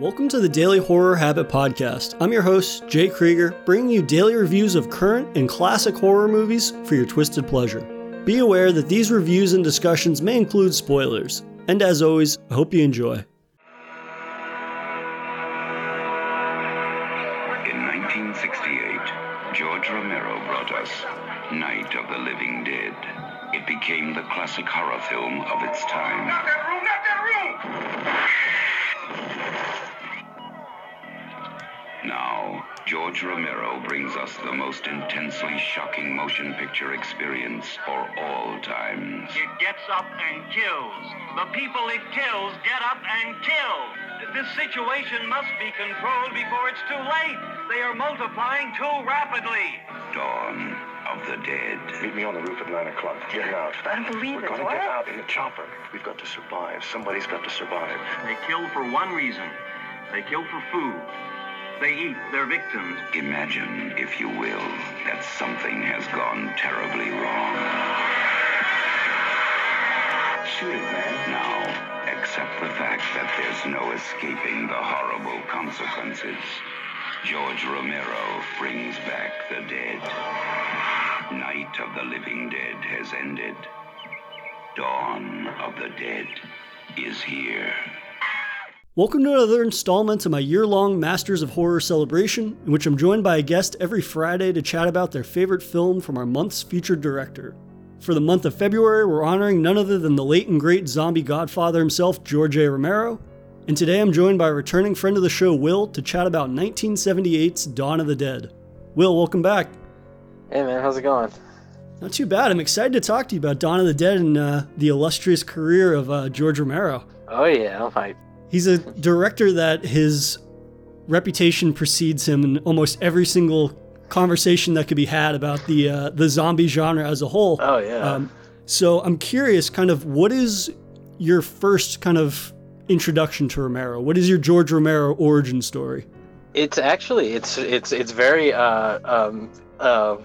Welcome to the Daily Horror Habit Podcast. I'm your host, Jay Krieger, bringing you daily reviews of current and classic horror movies for your twisted pleasure. Be aware that these reviews and discussions may include spoilers. And as always, I hope you enjoy. Intensely shocking motion picture experience for all times. It gets up and kills. The people it kills get up and kill. This situation must be controlled before it's too late. They are multiplying too rapidly. Dawn of the Dead. Meet me on the roof at 9 o'clock. Get out. I don't believe We're it. gonna get out in the chopper. We've got to survive. Somebody's got to survive. They kill for one reason. They kill for food. They eat their victims. Imagine, if you will, that something has gone terribly wrong. Shoot it, man. Now, accept the fact that there's no escaping the horrible consequences. George Romero brings back the dead. Night of the Living Dead has ended. Dawn of the Dead is here. Welcome to another installment of my year long Masters of Horror celebration, in which I'm joined by a guest every Friday to chat about their favorite film from our month's featured director. For the month of February, we're honoring none other than the late and great zombie godfather himself, George A. Romero. And today I'm joined by a returning friend of the show, Will, to chat about 1978's Dawn of the Dead. Will, welcome back. Hey man, how's it going? Not too bad. I'm excited to talk to you about Dawn of the Dead and uh, the illustrious career of uh, George Romero. Oh yeah, I'm hyped. He's a director that his reputation precedes him in almost every single conversation that could be had about the uh, the zombie genre as a whole. Oh yeah. Um, so I'm curious, kind of, what is your first kind of introduction to Romero? What is your George Romero origin story? it's actually it's it's it's very uh um uh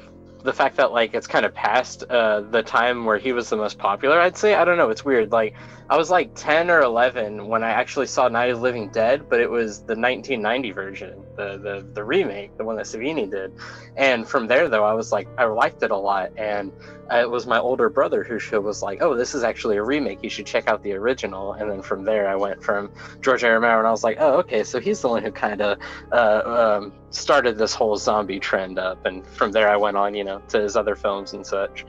the fact that like it's kind of past uh the time where he was the most popular i'd say i don't know it's weird like i was like 10 or 11 when i actually saw night of the living dead but it was the 1990 version the the, the remake the one that savini did. And from there though i was like i liked it a lot. And it was my older brother who was like oh this is actually a remake. You should check out the original. And then from there i went from george a. romero and i was like oh okay so he's the one who kind of uh, um, started this whole zombie trend up. And from there i went on you know to his other films and such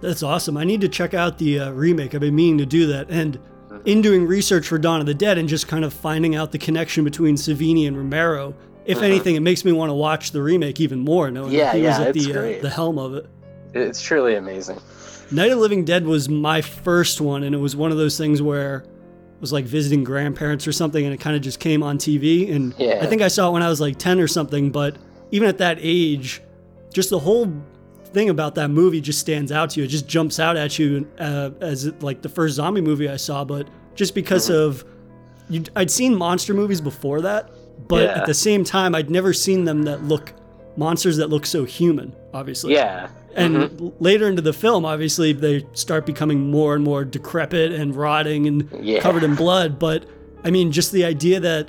That's awesome. I need to check out the uh, remake. I've been meaning to do that. And in doing research for Dawn of the Dead and just kind of finding out the connection between Savini and Romero, if anything, it makes me want to watch the remake even more, knowing Yeah, he was at the, uh, the helm of it. it's truly amazing Night of the Living Dead was my first one, and it was one of those things where it was like visiting grandparents or something, and it kind of just came on TV. And Yeah. I think I saw it when I was like 10 or something, but even at that age, just the whole thing about that movie just stands out to you. It just jumps out at you uh, as like the first zombie movie I saw, but just because Mm-hmm. of you, I'd seen monster movies before that, but Yeah. at the same time, I'd never seen them that look monsters that look so human. Obviously, yeah and Mhm. later into the film, obviously, they start becoming more and more decrepit and rotting and Yeah. covered in blood. But I mean, just the idea that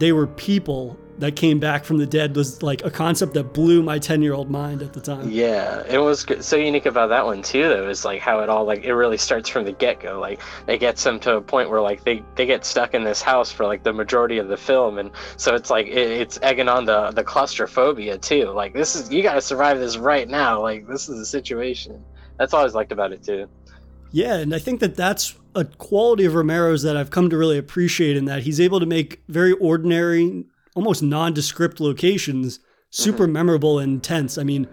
they were people that came back from the dead was like a concept that blew my 10 year old mind at the time. Yeah, it was so unique about that one too. Though is like how it all like it really starts from the get go. Like it gets them to a point where like they they get stuck in this house for like the majority of the film, and so it's like it, it's egging on the the claustrophobia too. Like this is you got to survive this right now. Like this is the situation. That's all I always liked about it too. Yeah, and I think that that's a quality of Romero's that I've come to really appreciate in that he's able to make very ordinary, almost nondescript locations super memorable and tense. I mean,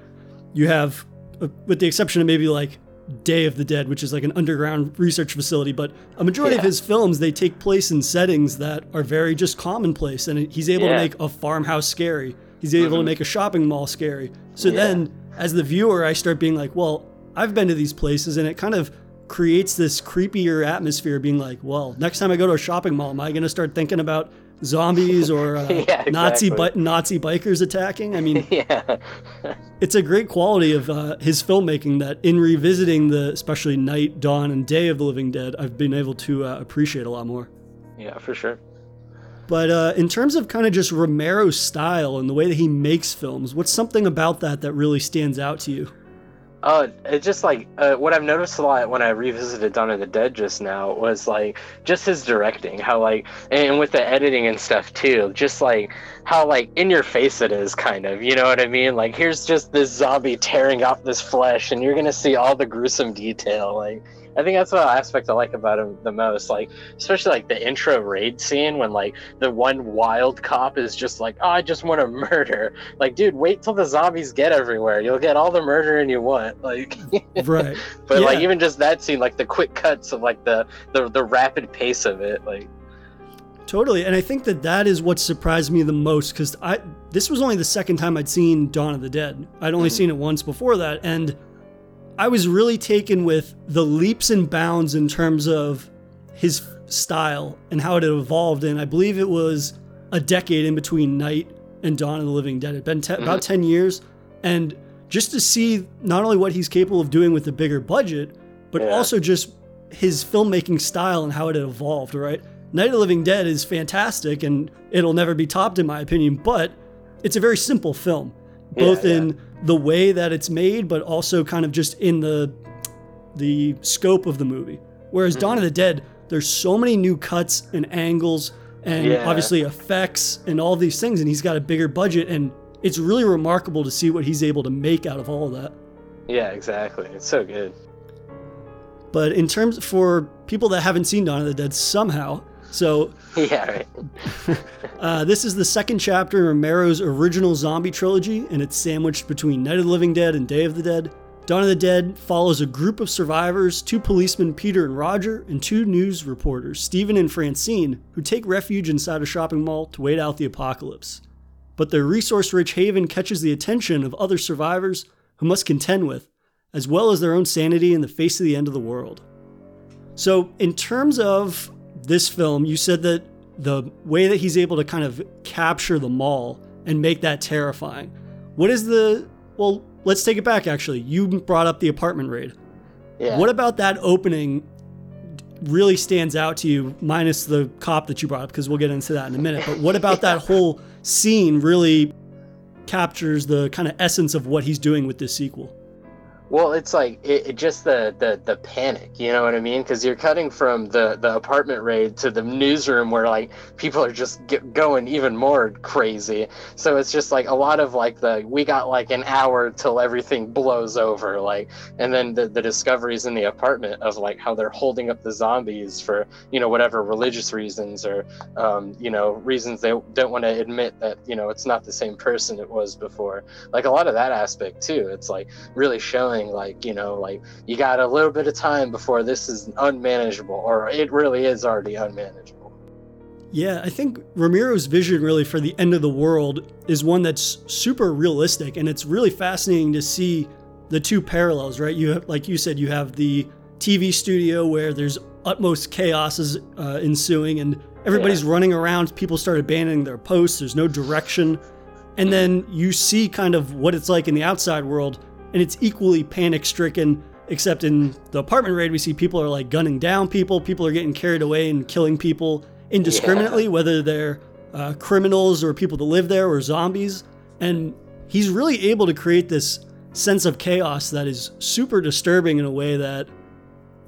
you have, uh, with the exception of maybe like Day of the Dead, which is like an underground research facility, but a majority of his films they take place in settings that are very just commonplace, and he's able to make a farmhouse scary. He's able to make a shopping mall scary. So Yeah. then, as the viewer, I start being like, well, I've been to these places, and it kind of creates this creepier atmosphere, being like, well, next time I go to a shopping mall, am I going to start thinking about zombies or uh, Yeah, Nazi bi- Nazi bikers attacking? I mean, yeah, it's a great quality of uh, his filmmaking that in revisiting the especially night dawn and day of the living dead i've been able to uh, appreciate a lot more yeah, for sure. But uh, in terms of kind of just Romero's style and the way that he makes films, what's something about that that really stands out to you? Uh, it just like uh, what I've noticed a lot when I revisited Dawn of the Dead just now was like just his directing, how like and with the editing and stuff too, just like how like in your face it is kind of, you know what I mean? Like here's just this zombie tearing off this flesh, and you're gonna see all the gruesome detail, like I think that's the aspect I like about him the most. Like, especially like the intro raid scene when like the one wild cop is just like, "Oh, I just want to murder." Like, dude, wait till the zombies get everywhere. You'll get all the murdering you want. Like, right. But Yeah. like even just that scene, like the quick cuts of like the the, the rapid pace of it, like. Totally, and I think that that is what surprised me the most because I this was only the second time I'd seen Dawn of the Dead. I'd only mm-hmm. seen it once before that, and I was really taken with the leaps and bounds in terms of his style and how it had evolved. And I believe it was a decade in between Night and Dawn of the Living Dead. It'd been te- about mm-hmm. ten years, and just to see not only what he's capable of doing with a bigger budget, but Yeah. also just his filmmaking style and how it had evolved, right? Night of the Living Dead is fantastic and it'll never be topped in my opinion, but it's a very simple film, both Yeah, yeah. in the way that it's made, but also kind of just in the the scope of the movie. Whereas Dawn Mm-hmm. of the Dead, there's so many new cuts and angles and Yeah. obviously effects and all these things, and he's got a bigger budget, and it's really remarkable to see what he's able to make out of all of that. Yeah, exactly. It's so good. But in terms for people that haven't seen Dawn of the Dead somehow, so Yeah, right. uh, this is the second chapter in Romero's original zombie trilogy, and it's sandwiched between Night of the Living Dead and Day of the Dead. Dawn of the Dead follows a group of survivors, two policemen, Peter and Roger, and two news reporters, Stephen and Francine, who take refuge inside a shopping mall to wait out the apocalypse. But their resource rich haven catches the attention of other survivors who must contend with, as well as their own sanity in the face of the end of the world. So, in terms of this film, you said that the way that he's able to kind of capture the mall and make that terrifying. What is the. Well, let's take it back actually. You brought up the apartment raid. Yeah. What about that opening really stands out to you, minus the cop that you brought up, because we'll get into that in a minute. But what about that whole scene really captures the kind of essence of what he's doing with this sequel? Well, it's like it, it just the, the the panic, you know what I mean? Because you're cutting from the the apartment raid to the newsroom where like people are just get, going even more crazy. So it's just like a lot of like the we got like an hour till everything blows over, like, and then the the discoveries in the apartment of like how they're holding up the zombies for you know whatever religious reasons or um, you know reasons they don't want to admit that you know it's not the same person it was before. Like a lot of that aspect too. It's like really showing like you know like you got a little bit of time before this is unmanageable or it really is already unmanageable Yeah, I think Romero's vision really for the end of the world is one that's super realistic, and it's really fascinating to see the two parallels, right? You have, like you said, you have the TV studio where there's utmost chaos is uh, ensuing, and everybody's running around. People start abandoning their posts. There's no direction, and then you see kind of what it's like in the outside world, and it's equally panic stricken. Except in the apartment raid, we see people are like gunning down people. People are getting carried away and killing people indiscriminately, whether they're uh, criminals or people that live there or zombies. And he's really able to create this sense of chaos that is super disturbing in a way that,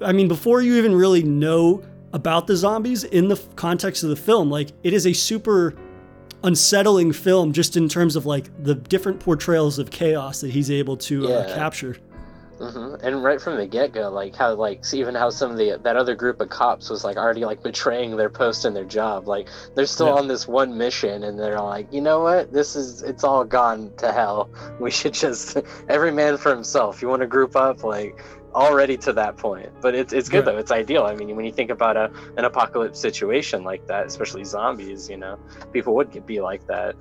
I mean, before you even really know about the zombies in the context of the film, like it is a super unsettling film just in terms of like the different portrayals of chaos that he's able to uh, Yeah. capture. hmm and right from the get-go like how like even how some of the that other group of cops was like already like betraying their post and their job like they're still Yeah. on this one mission and they're like you know what this is it's all gone to hell we should just every man for himself you want to group up like already to that point but it's, it's good Right. though it's ideal. I mean when you think about a, an apocalypse situation like that especially zombies you know people would get, be like that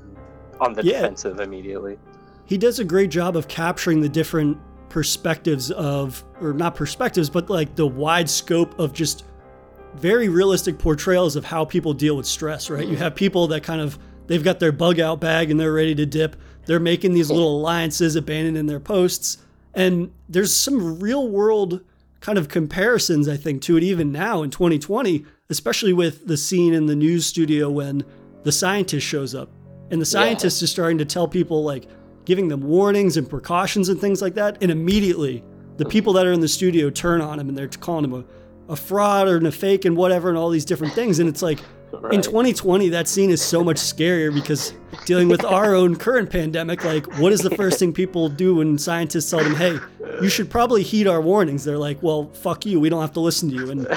on the Yeah. defensive immediately. He does a great job of capturing the different perspectives of or not perspectives but like the wide scope of just very realistic portrayals of how people deal with stress right? You mm-hmm. have people that kind of they've got their bug out bag and they're ready to dip. They're making these little alliances abandoning their posts and there's some real world kind of comparisons i think to it even now in 2020 especially with the scene in the news studio when the scientist shows up. And the scientist is starting to tell people, like, giving them warnings and precautions and things like that. And immediately, the mm-hmm. people that are in the studio turn on him and they're calling him a, a fraud or a fake and whatever and all these different things. And it's like, in 2020, that scene is so much scarier because dealing with our own current pandemic, like, what is the first thing people do when scientists tell them, hey, you should probably heed our warnings? They're like, well, fuck you. We don't have to listen to you. And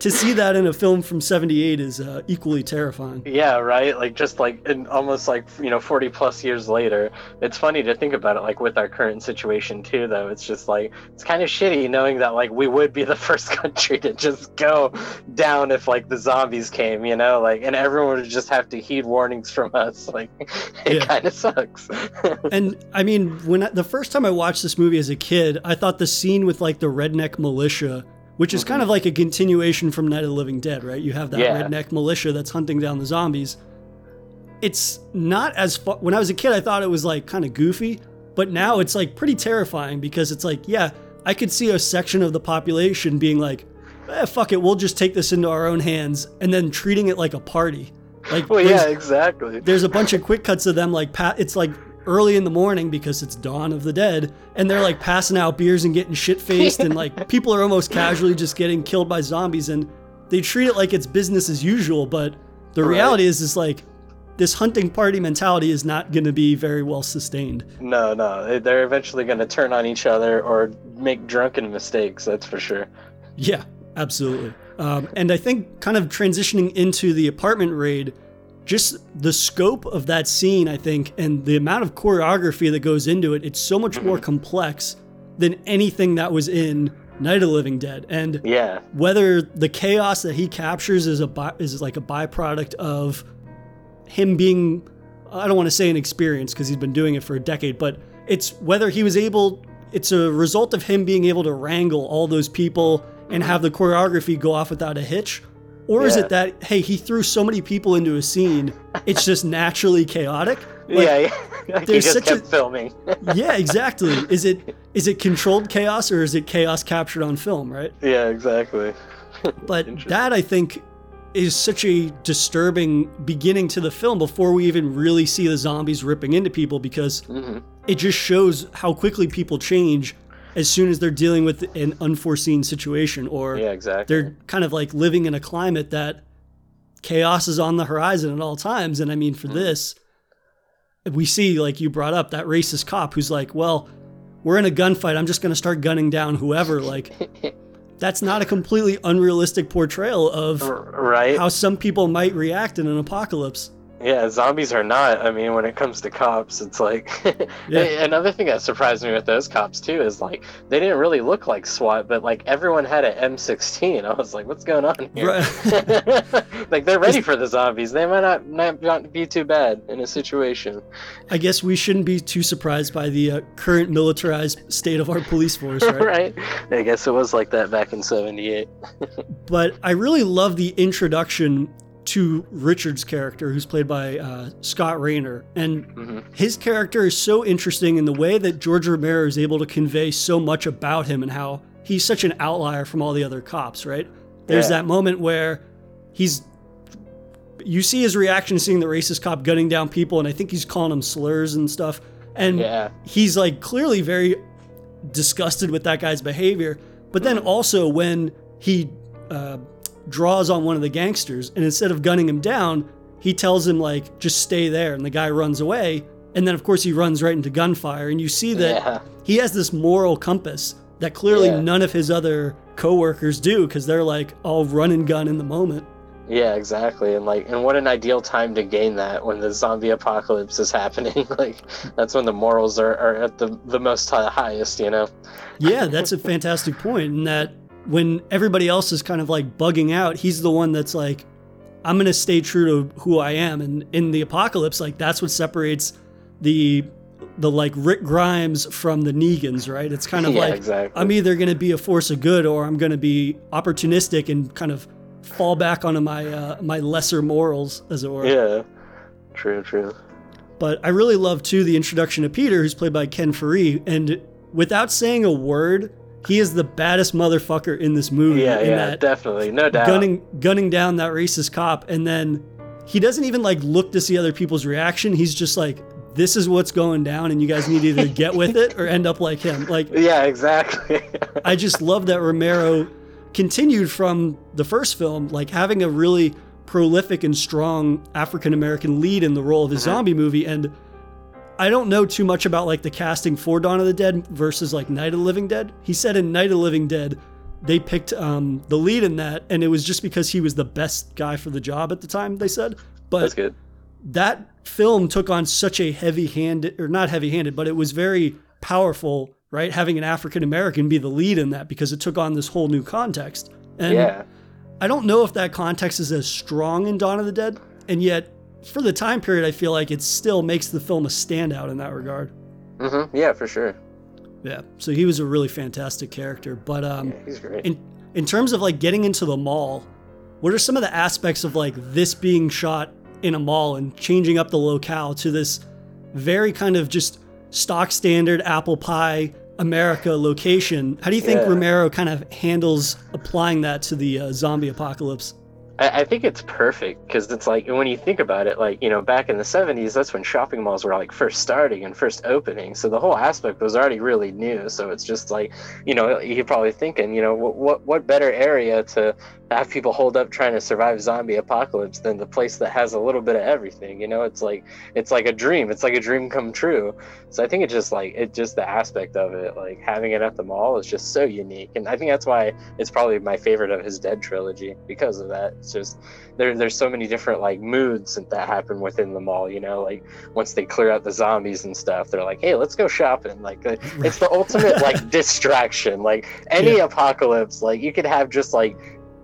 to see that in a film from 78 is uh, equally terrifying. Yeah, right. Like just like in almost like you know forty plus years later, it's funny to think about it. Like with our current situation too, though, it's just like it's kind of shitty knowing that like we would be the first country to just go down if like the zombies came, you know, like and everyone would just have to heed warnings from us. Like it Yeah. kind of sucks. And I mean, when I, the first time I watched this movie as a kid, I thought the scene with like the redneck militia, which is kind of like a continuation from Night of the Living Dead, right? You have that Yeah. redneck militia that's hunting down the zombies. It's not as fu- when I was a kid, I thought it was like kind of goofy, but now it's like pretty terrifying because it's like, yeah, I could see a section of the population being like, eh, fuck it, we'll just take this into our own hands, and then treating it like a party. Like, well, yeah, exactly. there's a bunch of quick cuts of them like pa- it's like early in the morning because it's dawn of the dead and they're like passing out beers and getting shit faced and like people are almost casually just getting killed by zombies and they treat it like it's business as usual but the Right. reality is is like this hunting party mentality is not going to be very well sustained No, no, they're eventually going to turn on each other or make drunken mistakes. That's for sure. Yeah, absolutely. Um, and I think kind of transitioning into the apartment raid, just the scope of that scene, I think, and the amount of choreography that goes into it, it's so much more complex than anything that was in Night of the Living Dead. And Yeah, whether the chaos that he captures is a by, is like a byproduct of him being I don't want to say an experience because he's been doing it for a decade, but it's whether he was able it's a result of him being able to wrangle all those people and have the choreography go off without a hitch. Or is it that hey, he threw so many people into a scene, it's just naturally chaotic? Like, yeah, yeah. Like there's just such kept a- filming. yeah, exactly. Is it is it controlled chaos or is it chaos captured on film, right? yeah, exactly. But that I think is such a disturbing beginning to the film before we even really see the zombies ripping into people because hmm it just shows how quickly people change as soon as they're dealing with an unforeseen situation or Yeah, exactly. they're kind of like living in a climate that chaos is on the horizon at all times. And I mean, for mm-hmm. this, we see, like you brought up, that racist cop who's like, well, we're in a gunfight. I'm just going to start gunning down whoever. Like, that's not a completely unrealistic portrayal of right? how some people might react in an apocalypse. Yeah, zombies are not. I mean, when it comes to cops, it's like Yeah. another thing that surprised me with those cops too is like they didn't really look like SWAT, but like everyone had an M16. I was like, what's going on here? Right. like they're ready for the zombies. They might not, might not be too bad in a situation. I guess we shouldn't be too surprised by the uh, current militarized state of our police force, right? right? I guess it was like that back in '78. but I really love the introduction to Richard's character, who's played by uh, Scott Rayner. And Mhm. his character is so interesting in the way that George Romero is able to convey so much about him and how he's such an outlier from all the other cops, right? There's Yeah. that moment where he's. You see his reaction seeing the racist cop gunning down people, and I think he's calling them slurs and stuff. And Yeah. he's like clearly very disgusted with that guy's behavior. But then also when he uh, draws on one of the gangsters, and instead of gunning him down, he tells him like just stay there, and the guy runs away. And then of course he runs right into gunfire, and you see that Yeah. he has this moral compass that clearly Yeah. none of his other coworkers do because they're like all run and gun in the moment. Yeah, exactly. And like, and what an ideal time to gain that when the zombie apocalypse is happening. like, that's when the morals are, are at the the most uh, highest. You know. Yeah, that's a fantastic point. And that when everybody else is kind of like bugging out, he's the one that's like, I'm going to stay true to who I am. And in the apocalypse, like that's what separates the the like Rick Grimes from the Negans, right? It's kind of Yeah, like exactly. I'm either going to be a force of good or I'm going to be opportunistic and kind of fall back onto my uh, my lesser morals, as it were. Yeah. True. True. But I really love too the introduction of Peter, who's played by Ken Foree, and without saying a word, he is the baddest motherfucker in this movie. Yeah. in Yeah. that Definitely. No doubt. gunning gunning down that racist cop, and then he doesn't even like look to see other people's reaction. He's just like, this is what's going down, and you guys need to either get with it or end up like him. Like, Yeah, exactly. I just love that Romero continued from the first film, like having a really prolific and strong African American lead in the role of his mm-hmm. zombie movie. And I don't know too much about like the casting for Dawn of the Dead versus like Night of the Living Dead. He said in Night of the Living Dead, they picked um, the lead in that, and it was just because he was the best guy for the job at the time. They said, but That's good. that film took on such a heavy handed or not heavy handed, but it was very powerful, right? Having an African American be the lead in that because it took on this whole new context. And Yeah. I don't know if that context is as strong in Dawn of the Dead, and yet for the time period, I feel like it still makes the film a standout in that regard. Mm-hmm. Yeah, for sure. Yeah. So he was a really fantastic character. But um, Yeah, he's great. in in terms of like getting into the mall, what are some of the aspects of like this being shot in a mall and changing up the locale to this very kind of just stock standard apple pie America location? How do you think Yeah. Romero kind of handles applying that to the uh, zombie apocalypse? I, I think it's perfect because it's like when you think about it, like you know, back in the '70s, that's when shopping malls were like first starting and first opening. So the whole aspect was already really new. So it's just like, you know, you're probably thinking, you know, what what, what better area to have people hold up trying to survive zombie apocalypse than the place that has a little bit of everything. You know, it's like it's like a dream. It's like a dream come true. So I think it's just like it just the aspect of it, like having it at the mall is just so unique, and I think that's why it's probably my favorite of his Dead trilogy because of that. It's just there, there's so many different like moods that happen within the mall. You know, like once they clear out the zombies and stuff, they're like, hey, let's go shopping. Like it's the ultimate like distraction. Like any Yeah. apocalypse, like you could have just like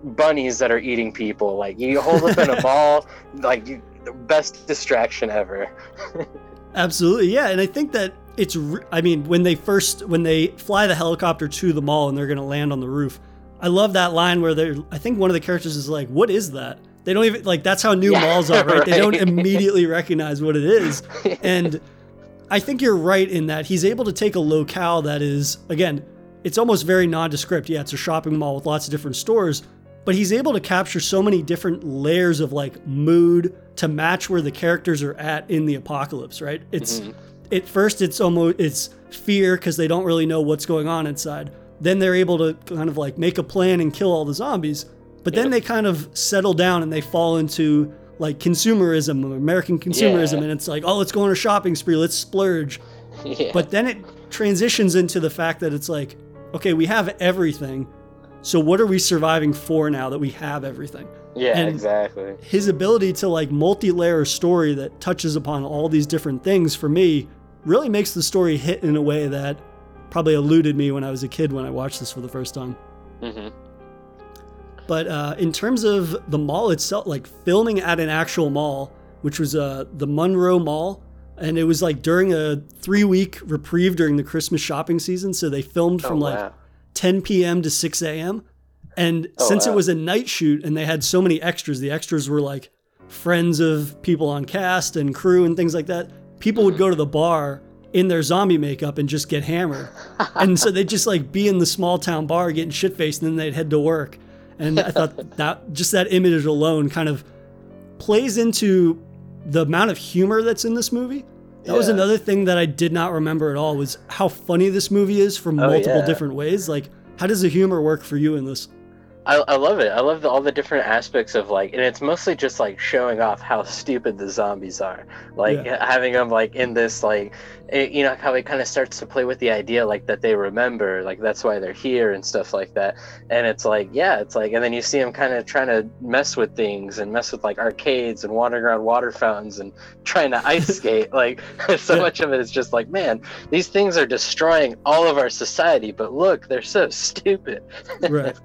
bunnies that are eating people. Like you hold up in a mall, like you, the best distraction ever. Absolutely, yeah. And I think that it's. I mean, when they first when they fly the helicopter to the mall and they're going to land on the roof, I love that line where they're. I think one of the characters is like, "What is that?" They don't even like. That's how new Yeah, malls are, right? They don't immediately recognize what it is, and I think you're right in that he's able to take a locale that is again, it's almost very nondescript. Yeah, it's a shopping mall with lots of different stores, but he's able to capture so many different layers of like mood to match where the characters are at in the apocalypse, right? It's mm-hmm. at first it's almost it's fear because they don't really know what's going on inside. Then they're able to kind of like make a plan and kill all the zombies. But then Yep. they kind of settle down and they fall into like consumerism, American consumerism, Yeah. and it's like, oh, let's go on a shopping spree, let's splurge. yeah. But then it transitions into the fact that it's like, okay, we have everything. So what are we surviving for now that we have everything? yeah, and- exactly. His ability to like multi-layer a story that touches upon all these different things for me really makes the story hit in a way that probably eluded me when I was a kid when I watched this for the first time. hmm But uh, in terms of the mall itself, like filming at an actual mall, which was uh, the Monroe Mall, and it was like during a three week reprieve during the Christmas shopping season. So they filmed Oh, from like 10 p.m. to 6 a.m. And Oh, since it was a night shoot and they had so many extras, the extras were like friends of people on cast and crew and things like that. People would go to the bar in their zombie makeup and just get hammered. and so they'd just like be in the small town bar getting shit faced and then they'd head to work. And I thought that just that image alone kind of plays into the amount of humor that's in this movie. That was another thing that I did not remember at all was how funny this movie is from Oh, multiple yeah. different ways. Like, how does the humor work for you in this? I, I love it. I love the, all the different aspects of like, and it's mostly just like showing off how stupid the zombies are. Like Yeah. having them like in this like, it, you know how it kind of starts to play with the idea like that they remember, like that's why they're here and stuff like that. And it's like, yeah, it's like, and then you see them kind of trying to mess with things and mess with like arcades and wandering around water fountains and trying to ice skate. Like so much of it is just like, man, these things are destroying all of our society. But look, they're so stupid. Right.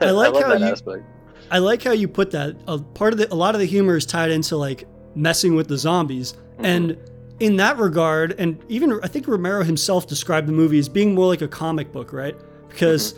I like love how you- aspect. I like how you put that. A part of the, a lot of the humor is tied into like messing with the zombies, mm-hmm. and in that regard, and even I think Romero himself described the movie as being more like a comic book, right? Because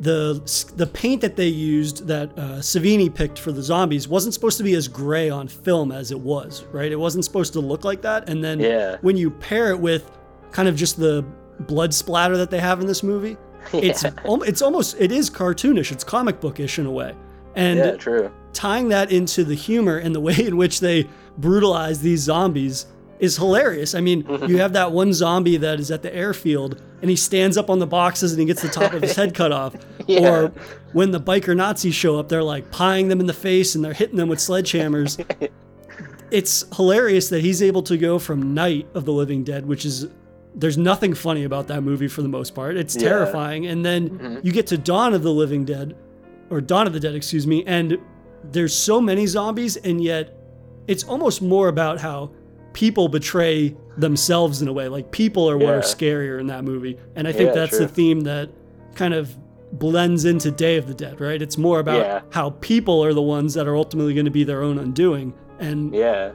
the the paint that they used that uh, Savini picked for the zombies wasn't supposed to be as gray on film as it was, right? It wasn't supposed to look like that, and then Yeah. when you pair it with kind of just the blood splatter that they have in this movie, it's Yeah. al- it's almost it is cartoonish. It's comic bookish in a way, and yeah, true. tying that into the humor and the way in which they brutalize these zombies is hilarious. I mean, mm-hmm. you have that one zombie that is at the airfield and he stands up on the boxes and he gets the top of his head cut off. Yeah. Or when the biker Nazis show up, they're like pieing them in the face and they're hitting them with sledgehammers. it's hilarious that he's able to go from Night of the Living Dead, which is there's nothing funny about that movie for the most part. It's Yeah. terrifying. And then mm-hmm. you get to Dawn of the Living Dead, or Dawn of the Dead, excuse me, and there's so many zombies, and yet it's almost more about how people betray themselves in a way. Like people are what Yeah. are scarier in that movie. And I think Yeah, that's true. the theme that kind of blends into Day of the Dead, right? It's more about Yeah. how people are the ones that are ultimately going to be their own undoing. And Yeah.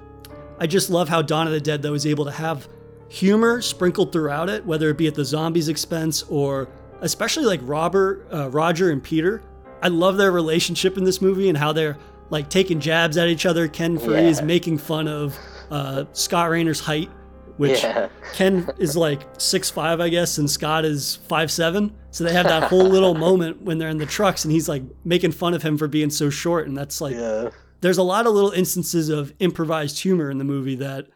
I just love how Dawn of the Dead though is able to have humor sprinkled throughout it, whether it be at the zombies' expense or especially like Robert, uh, Roger, and Peter. I love their relationship in this movie and how they're like taking jabs at each other. Ken Foree is making fun of uh, Scott Rayner's height, which Yeah. Ken is like six five, I guess, and Scott is five seven. So they have that whole little moment when they're in the trucks, and he's like making fun of him for being so short, and that's like Yeah. there's a lot of little instances of improvised humor in the movie that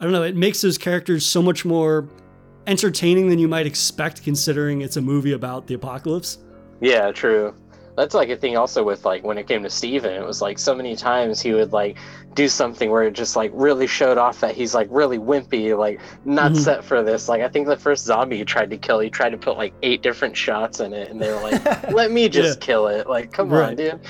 I don't know, it makes those characters so much more entertaining than you might expect considering it's a movie about the apocalypse. Yeah, true. That's like a thing also with like when it came to Steven, it was like so many times he would like do something where it just like really showed off that he's like really wimpy, like not Mhm. set for this. Like I think the first zombie he tried to kill, he tried to put like eight different shots in it and they were like, Let me just kill it. Like, come Right. on, dude.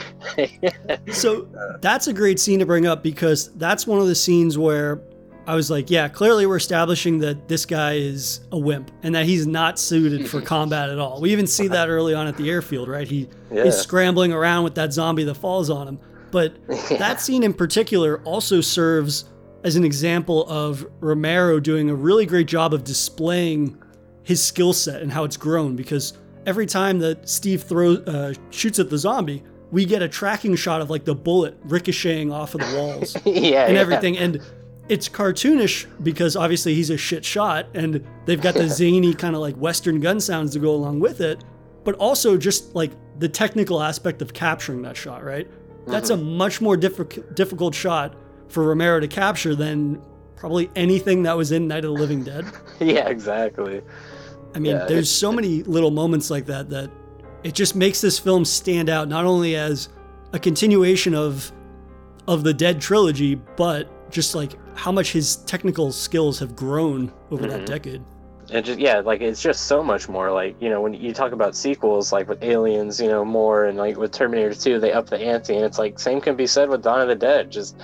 So that's a great scene to bring up because that's one of the scenes where I was like, yeah, clearly we're establishing that this guy is a wimp and that he's not suited for combat at all. We even see that early on at the airfield, right? He Yeah. is scrambling around with that zombie that falls on him. But that scene in particular also serves as an example of Romero doing a really great job of displaying his skill set and how it's grown because every time that Steve throws uh, shoots at the zombie, we get a tracking shot of like the bullet ricocheting off of the walls yeah. and yeah. everything. And it's cartoonish because obviously he's a shit shot and they've got the zany kind of like Western gun sounds to go along with it, but also just like the technical aspect of capturing that shot, right? That's a mm-hmm. much more diffi- difficult shot for Romero to capture than probably anything that was in Night of the Living Dead. Yeah, exactly. I mean, Yeah, there's so many little moments like that that it just makes this film stand out not only as a continuation of of the Dead trilogy, but just like how much his technical skills have grown over that Mhm. decade. and just yeah like it's just so much more like you know when you talk about sequels like with aliens you know more and like with terminator 2 they up the ante and it's like same can be said with dawn of the dead just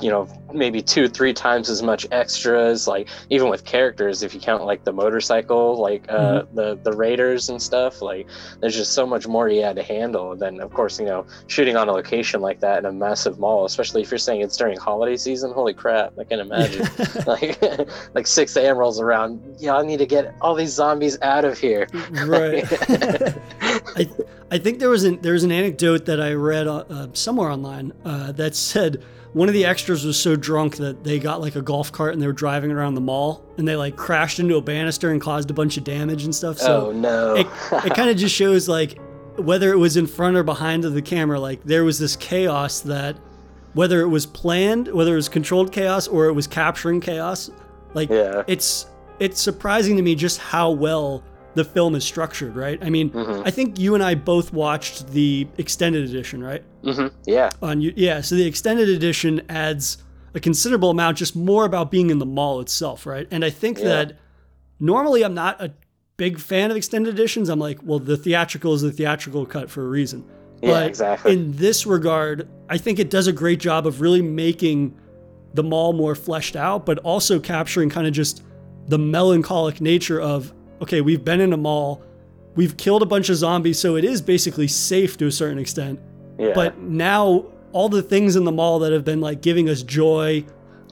you know maybe two three times as much extras like even with characters if you count like the motorcycle like uh the the raiders and stuff like there's just so much more you had to handle and then of course you know shooting on a location like that in a massive mall especially if you're saying it's during holiday season holy crap i can imagine. Like like 6 a.m rolls around yeah i need to get all these zombies out of here. Right. I I think there was an there was an anecdote that I read uh, somewhere online uh, that said one of the extras was so drunk that they got like a golf cart and they were driving around the mall and they like crashed into a banister and caused a bunch of damage and stuff. So oh no it, it kind of just shows like whether it was in front or behind of the camera like there was this chaos that whether it was planned whether it was controlled chaos or it was capturing chaos like Yeah. it's it's surprising to me just how well the film is structured right? I mean Mhm. i think you and i both watched the extended edition right? Hmm yeah. On you yeah so the extended edition adds a considerable amount just more about being in the mall itself right? And i think Yeah. that normally i'm not a big fan of extended editions. I'm like well the theatrical is the theatrical cut for a reason. Yeah, but exactly. in this regard i think it does a great job of really making the mall more fleshed out but also capturing kind of just the melancholic nature of okay we've been in a mall we've killed a bunch of zombies so it is basically safe to a certain extent. Yeah. But now all the things in the mall that have been like giving us joy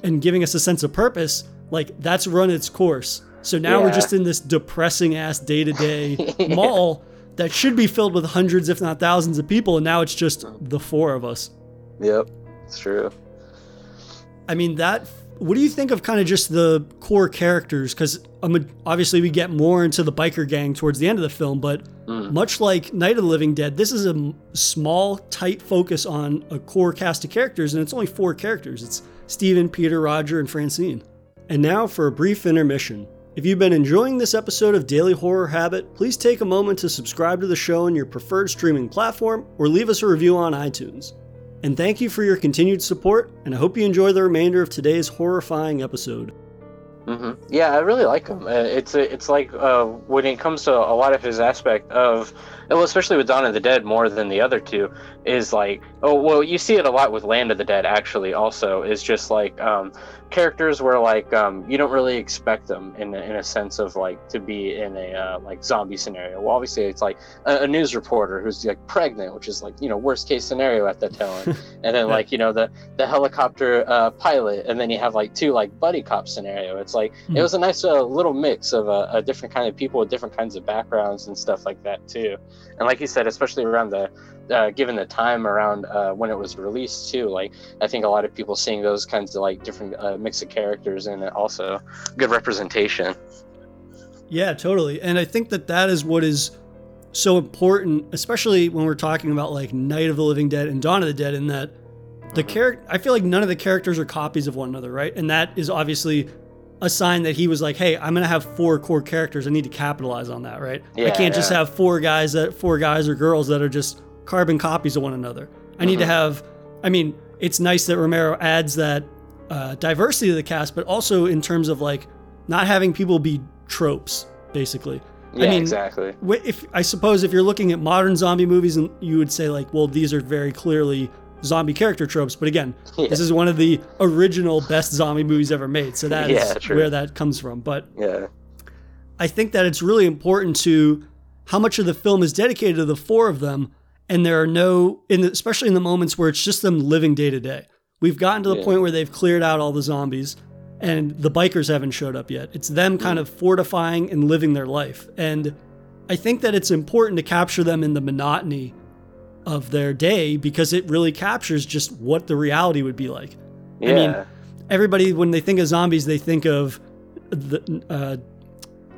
and giving us a sense of purpose like that's run its course. So now we're just in this depressing ass day-to-day mall that should be filled with hundreds if not thousands of people and now it's just the four of us. Yep it's true. I mean that what do you think of kind of just the core characters? Because obviously we get more into the biker gang towards the end of the film, but mm. much like Night of the Living Dead, this is a small, tight focus on a core cast of characters, and it's only four characters. It's Steven, Peter, Roger, and Francine. And now for a brief intermission. If you've been enjoying this episode of Daily Horror Habit, please take a moment to subscribe to the show on your preferred streaming platform or leave us a review on iTunes. And thank you for your continued support, and I hope you enjoy the remainder of today's horrifying episode. hmm Yeah, I really like him. Uh, it's it's like uh, when it comes to a lot of his aspect of, well, especially with Dawn of the Dead more than the other two, is like oh well, you see it a lot with Land of the Dead actually. Also, is just like um, characters where like um, you don't really expect them in a, in a sense of like to be in a uh, like zombie scenario. Well, obviously it's like a, a news reporter who's like pregnant, which is like you know worst case scenario at that time, and then like you know the the helicopter uh, pilot, and then you have like two like buddy cop scenario. It's like Hmm. it was a nice uh, little mix of uh, a different kind of people with different kinds of backgrounds and stuff like that too. And like you said, especially around the uh, given the time around uh, when it was released too, like I think a lot of people seeing those kinds of like different uh, mix of characters and also good representation. Yeah, totally. And I think that that is what is so important, especially when we're talking about like Night of the Living Dead and Dawn of the Dead, in that the character, I feel like none of the characters are copies of one another, right? And that is obviously a sign that he was like, hey, I'm going to have four core characters. I need to capitalize on that, right? I can't just have four guys that, four guys or girls that are just carbon copies of one another. I need to have, I mean, it's nice that Romero adds that uh, diversity to the cast, but also in terms of like not having people be tropes, basically. Yeah, I mean, exactly. if I suppose if you're looking at modern zombie movies, and you would say like, well, these are very clearly zombie character tropes. But again, Yeah. this is one of the original best zombie movies ever made, so that is Yeah, true. where that comes from. But Yeah. I think that it's really important to how much of the film is dedicated to the four of them, and there are no, in the, especially in the moments where it's just them living day to day. We've gotten to the Yeah. point where they've cleared out all the zombies, and the bikers haven't showed up yet. It's them kind of fortifying and living their life, and I think that it's important to capture them in the monotony of their day because it really captures just what the reality would be like Yeah. I mean, everybody when they think of zombies, they think of the uh,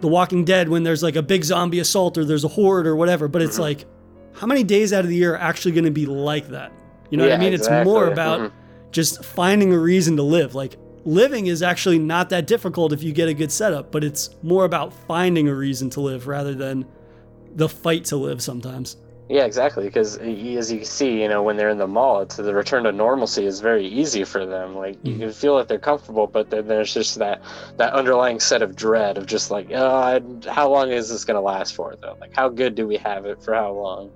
the Walking Dead when there's like a big zombie assault or there's a horde or whatever. But Mm-hmm. it's like, how many days out of the year are actually going to be like that? You know what I Yeah, mean? It's more exactly. about Mhm. just finding a reason to live. Like living is actually not that difficult if you get a good setup, but it's more about finding a reason to live rather than the fight to live sometimes. Yeah, exactly. Because as you see, you know, when they're in the mall, it's the return to normalcy is very easy for them. Like you can feel that they're comfortable, but then there's just that that underlying set of dread of just like, oh, I, how long is this gonna last for? Though, like, how good do we have it for how long?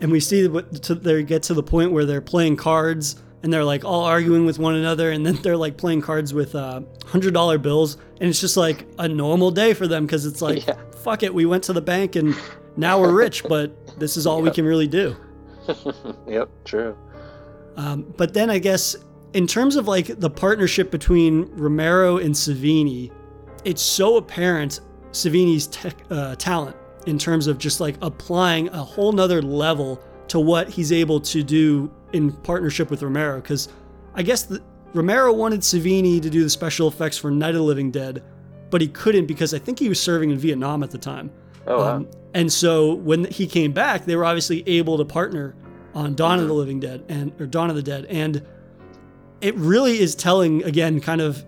And we see what to, they get to the point where they're playing cards and they're like all arguing with one another and then they're like playing cards with uh, hundred dollar bills and it's just like a normal day for them because it's like Yeah. fuck it we went to the bank and now we're rich but this is all we can really do yep, true. um, but then i guess in terms of like the partnership between romero and savini it's so apparent savini's tech, uh, talent in terms of just like applying a whole nother level to what he's able to do in partnership with Romero. Because I guess the, Romero wanted Savini to do the special effects for Night of the Living Dead, but he couldn't because I think he was serving in Vietnam at the time. Oh, wow. Um, and so when he came back, they were obviously able to partner on Dawn of the Living Dead and or Dawn of the Dead, and it really is telling again, kind of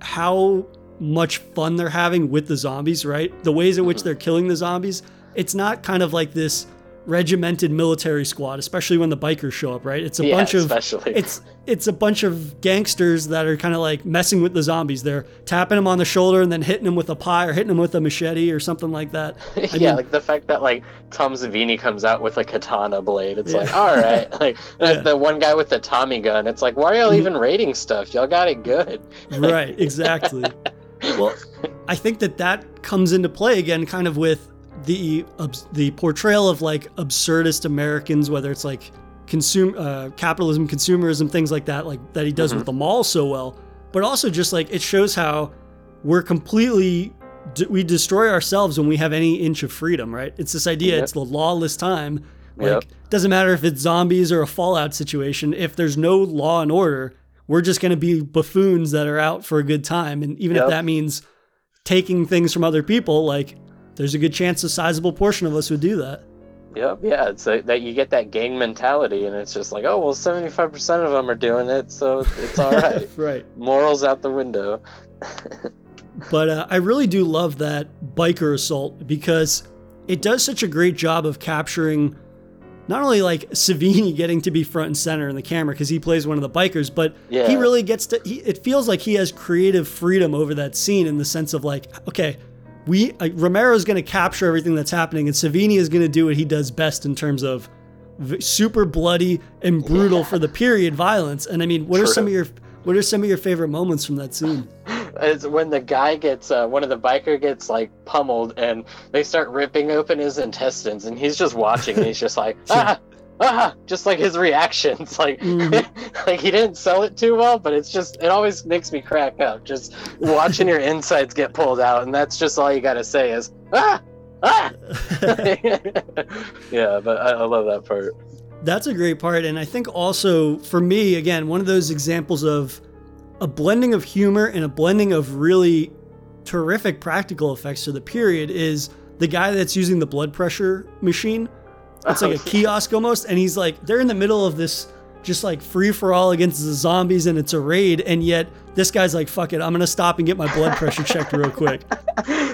how much fun they're having with the zombies. Right, the ways in which mm-hmm. they're killing the zombies. It's not kind of like this regimented military squad, especially when the bikers show up. Right, it's a Yeah, bunch of especially. it's it's a bunch of gangsters that are kind of like messing with the zombies. They're tapping them on the shoulder and then hitting them with a pie or hitting them with a machete or something like that. I yeah, mean- like the fact that like Tom Savini comes out with a katana blade. It's Yeah. like, all right, like the- Yeah. the one guy with the Tommy gun. It's like, why are y'all mm-hmm. even rating stuff? Y'all got it good. right, exactly. Well, I think that that comes into play again, kind of with the the portrayal of like absurdist Americans, whether it's like consume uh, capitalism, consumerism, things like that, like that he does with the mall so well. But also just like it shows how we're completely we destroy ourselves when we have any inch of freedom, right? It's this idea. Yep. It's the lawless time. Like Yep. doesn't matter if it's zombies or a fallout situation. If there's no law and order, we're just going to be buffoons that are out for a good time. And even Yep. if that means taking things from other people, like there's a good chance a sizable portion of us would do that. Yep, yeah, it's like that you get that gang mentality, and it's just like, oh well, seventy five percent of them are doing it, so it's all right. right. Morals out the window. But uh, I really do love that biker assault because it does such a great job of capturing not only like Savini getting to be front and center in the camera because he plays one of the bikers, but he really gets to. He, it feels like he has creative freedom over that scene in the sense of like, okay, we uh, Romero's going to capture everything that's happening, and Savini is going to do what he does best in terms of v- super bloody and brutal for the period violence. And I mean, what are some of your what are some of your favorite moments from that scene? It's when the guy gets, uh, one of the biker gets like pummeled, and they start ripping open his intestines, and he's just watching, and he's just like, ah, ah, just like his reactions, like, Mhm. like he didn't sell it too well, but it's just, it always makes me crack up, just watching your insides get pulled out, and that's just all you gotta say is, ah, ah. yeah, but I, I love that part. That's a great part. And I think also for me, again, one of those examples of a blending of humor and a blending of really terrific practical effects to the period is the guy that's using the blood pressure machine. It's like oh, a kiosk almost. And he's like, they're in the middle of this just like free for all against the zombies and it's a raid. And yet this guy's like, fuck it, I'm going to stop and get my blood pressure checked real quick.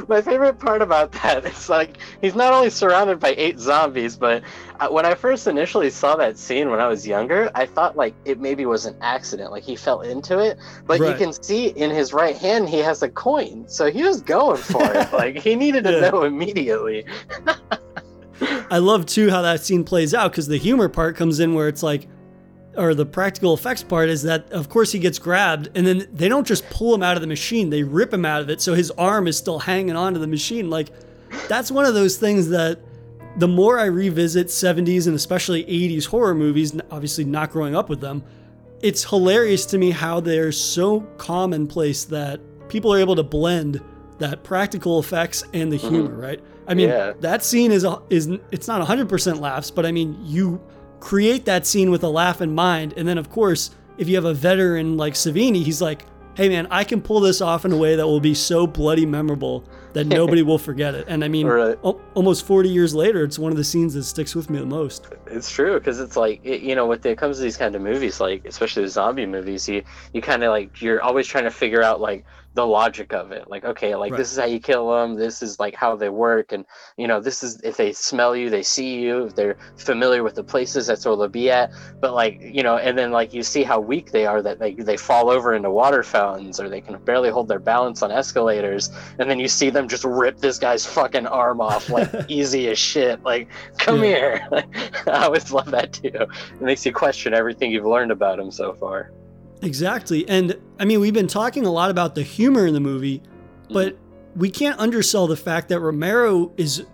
My favorite part about that is like he's not only surrounded by eight zombies, but uh, when I first initially saw that scene when I was younger, I thought like it maybe was an accident, like he fell into it. But you can see in his right hand he has a coin, so he was going for it. Like he needed to Yeah. know immediately. I love too how that scene plays out because the humor part comes in where it's like, or the practical effects part is that of course he gets grabbed and then they don't just pull him out of the machine, they rip him out of it so his arm is still hanging onto the machine. Like that's one of those things that the more I revisit 70s and especially 80s horror movies, obviously not growing up with them, it's hilarious to me how they're so commonplace that people are able to blend that practical effects and the mm-hmm. humor, right? I mean, Yeah. that scene is a, is it's not 100% laughs, but I mean, you create that scene with a laugh in mind, and then of course, if you have a veteran like Savini, he's like, "Hey man, I can pull this off in a way that will be so bloody memorable that nobody will forget it." And I mean, Right. al- almost 40 years later, it's one of the scenes that sticks with me the most. It's true because it's like it, you know, when it comes to these kind of movies, like especially the zombie movies, you you kind of like you're always trying to figure out like the logic of it. Like, okay, like Right. this is how you kill them. This is like how they work, and you know, this is if they smell you, they see you. If they're familiar with the places, that's where they'll be at. But like you know, and then like you see how weak they are that they they fall over into water fountains or they can barely hold their balance on escalators, and then you see them just rip this guy's fucking arm off like easy as shit. Like, come Yeah. here. I always love that too. It makes you question everything you've learned about him so far. Exactly. And I mean, we've been talking a lot about the humor in the movie, but we can't undersell the fact that Romero is,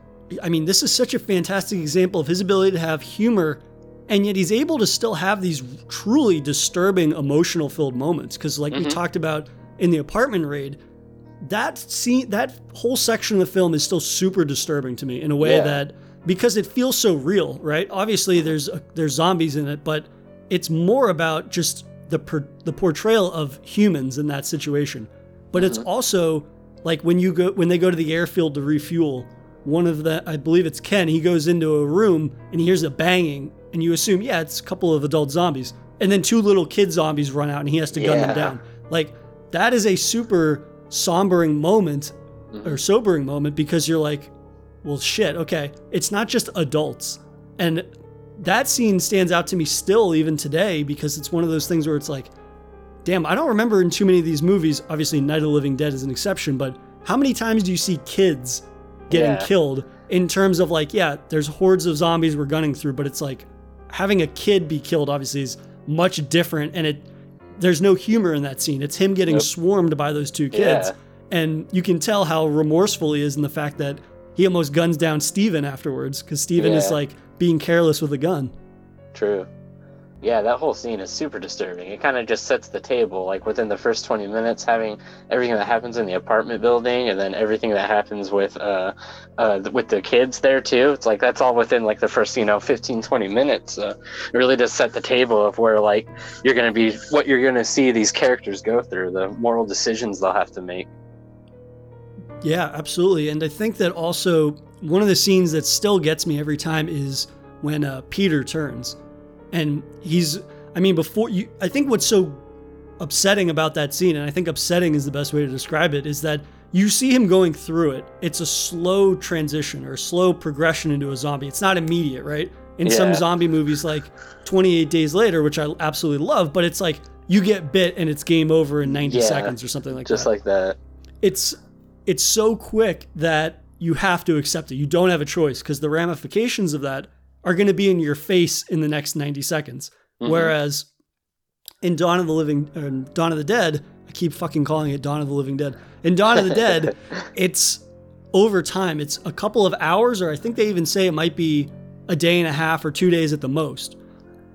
I mean, this is such a fantastic example of his ability to have humor, and yet he's able to still have these truly disturbing, emotional filled moments. Because, like we Mhm. talked about in the apartment raid, that scene, that whole section of the film is still super disturbing to me in a way Yeah. that because it feels so real, right? Obviously, there's there's zombies in it, but it's more about just the per, the portrayal of humans in that situation. But it's uh-huh. also like when you go when they go to the airfield to refuel. One of the I believe it's Ken. He goes into a room and he hears a banging, and you assume yeah, it's a couple of adult zombies, and then two little kid zombies run out, and he has to gun them down. Like that is a super sombering moment mm-hmm. or sobering moment because you're like, well, shit, okay, it's not just adults. And that scene stands out to me still, even today, because it's one of those things where it's like, damn, I don't remember in too many of these movies. Obviously, Night of the Living Dead is an exception, but how many times do you see kids getting Yeah. killed in terms of like, yeah, there's hordes of zombies we're gunning through, but it's like having a kid be killed obviously is much different, and it there's no humor in that scene. It's him getting Nope. swarmed by those two kids. Yeah. And you can tell how remorseful he is in the fact that he almost guns down Steven afterwards because Steven is like being careless with a gun. True. yeah, that whole scene is super disturbing. It kind of just sets the table, like within the first 20 minutes, having everything that happens in the apartment building, and then everything that happens with uh, uh, with the kids there too. It's like that's all within like the first, you know, 15, 20 minutes. Uh, it really does set the table of where like you're gonna be, what you're gonna see these characters go through, the moral decisions they'll have to make. Yeah, absolutely. And I think that also one of the scenes that still gets me every time is when uh, Peter turns, and he's. I mean, before you, I think what's so upsetting about that scene, and I think upsetting is the best way to describe it, is that you see him going through it. It's a slow transition or slow progression into a zombie. It's not immediate, right? In some zombie movies, like 28 Days Later, which I absolutely love, but it's like you get bit and it's game over in 90 Yeah, seconds or something like Just that Just like that. it's it's so quick that you have to accept it. You don't have a choice because the ramifications of that are going to be in your face in the next 90 seconds. Mhm. Whereas in Dawn of the Living or Dawn of the Dead, I keep fucking calling it Dawn of the Living Dead. In Dawn of the Dead, it's over time. It's a couple of hours or I think they even say it might be a day and a half or 2 days at the most.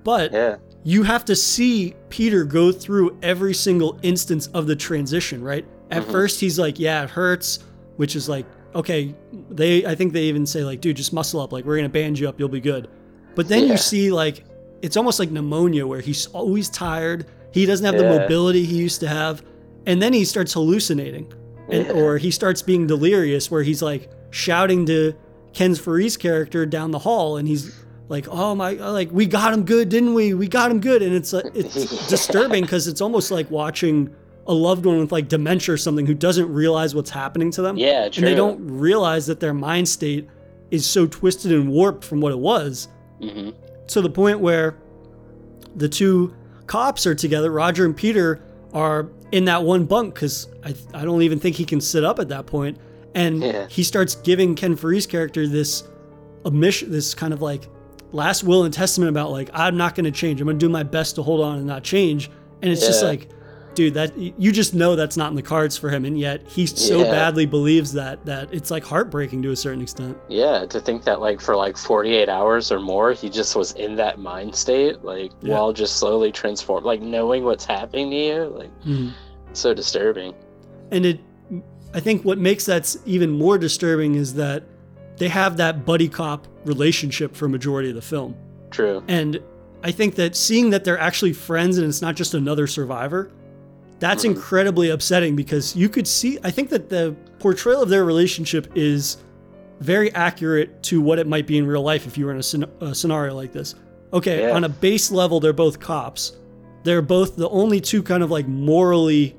But Yeah. you have to see Peter go through every single instance of the transition, right? At Mhm. first he's like, yeah, it hurts, which is like, okay, they I think they even say like, dude, just muscle up, like we're going to band you up, you'll be good. But then Yeah. you see like it's almost like pneumonia where he's always tired, he doesn't have the mobility he used to have, and then he starts hallucinating. And, Yeah. or he starts being delirious where he's like shouting to Ken Foree's character down the hall and he's like, "Oh my, like we got him good, didn't we? We got him good." And it's uh, it's disturbing because it's almost like watching a loved one with like dementia or something who doesn't realize what's happening to them. Yeah, true. and they don't realize that their mind state is so twisted and warped from what it was hmm to the point where the two cops are together. Roger and Peter are in that one bunk because I, I don't even think he can sit up at that point. And Yeah. he starts giving Ken Foree's character this omission, this kind of like last will and testament about like I'm not going to change. I'm going to do my best to hold on and not change. And it's just like, dude, that you just know that's not in the cards for him, and yet he so Yeah. badly believes that that it's like heartbreaking to a certain extent. Yeah, to think that like for like 48 hours or more, he just was in that mind state, like Yeah. while just slowly transform, like knowing what's happening to you, like mm-hmm. so disturbing. And it, I think what makes that even more disturbing is that they have that buddy cop relationship for majority of the film. True. And I think that seeing that they're actually friends and it's not just another survivor, that's incredibly upsetting because you could see, I think that the portrayal of their relationship is very accurate to what it might be in real life if you were in a, scen- a scenario like this. Okay, Yeah. on a base level, they're both cops. They're both the only two kind of like morally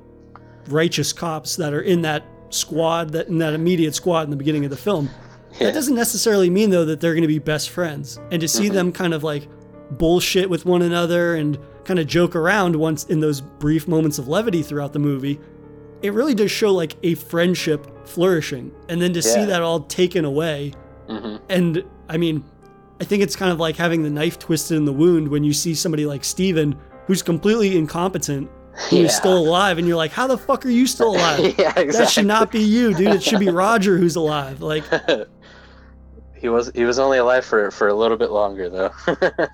righteous cops that are in that squad, that in that immediate squad in the beginning of the film. Yeah. That doesn't necessarily mean though that they're going to be best friends. And to see Mhm. them kind of like bullshit with one another and kind of joke around once in those brief moments of levity throughout the movie, it really does show like a friendship flourishing. And then to see that all taken away, hmm and I mean, I think it's kind of like having the knife twisted in the wound when you see somebody like Steven who's completely incompetent who's Yeah. still alive and you're like, how the fuck are you still alive? yeah, exactly. That should not be you, dude. It should be Roger who's alive. Like, he was he was only alive for for a little bit longer though.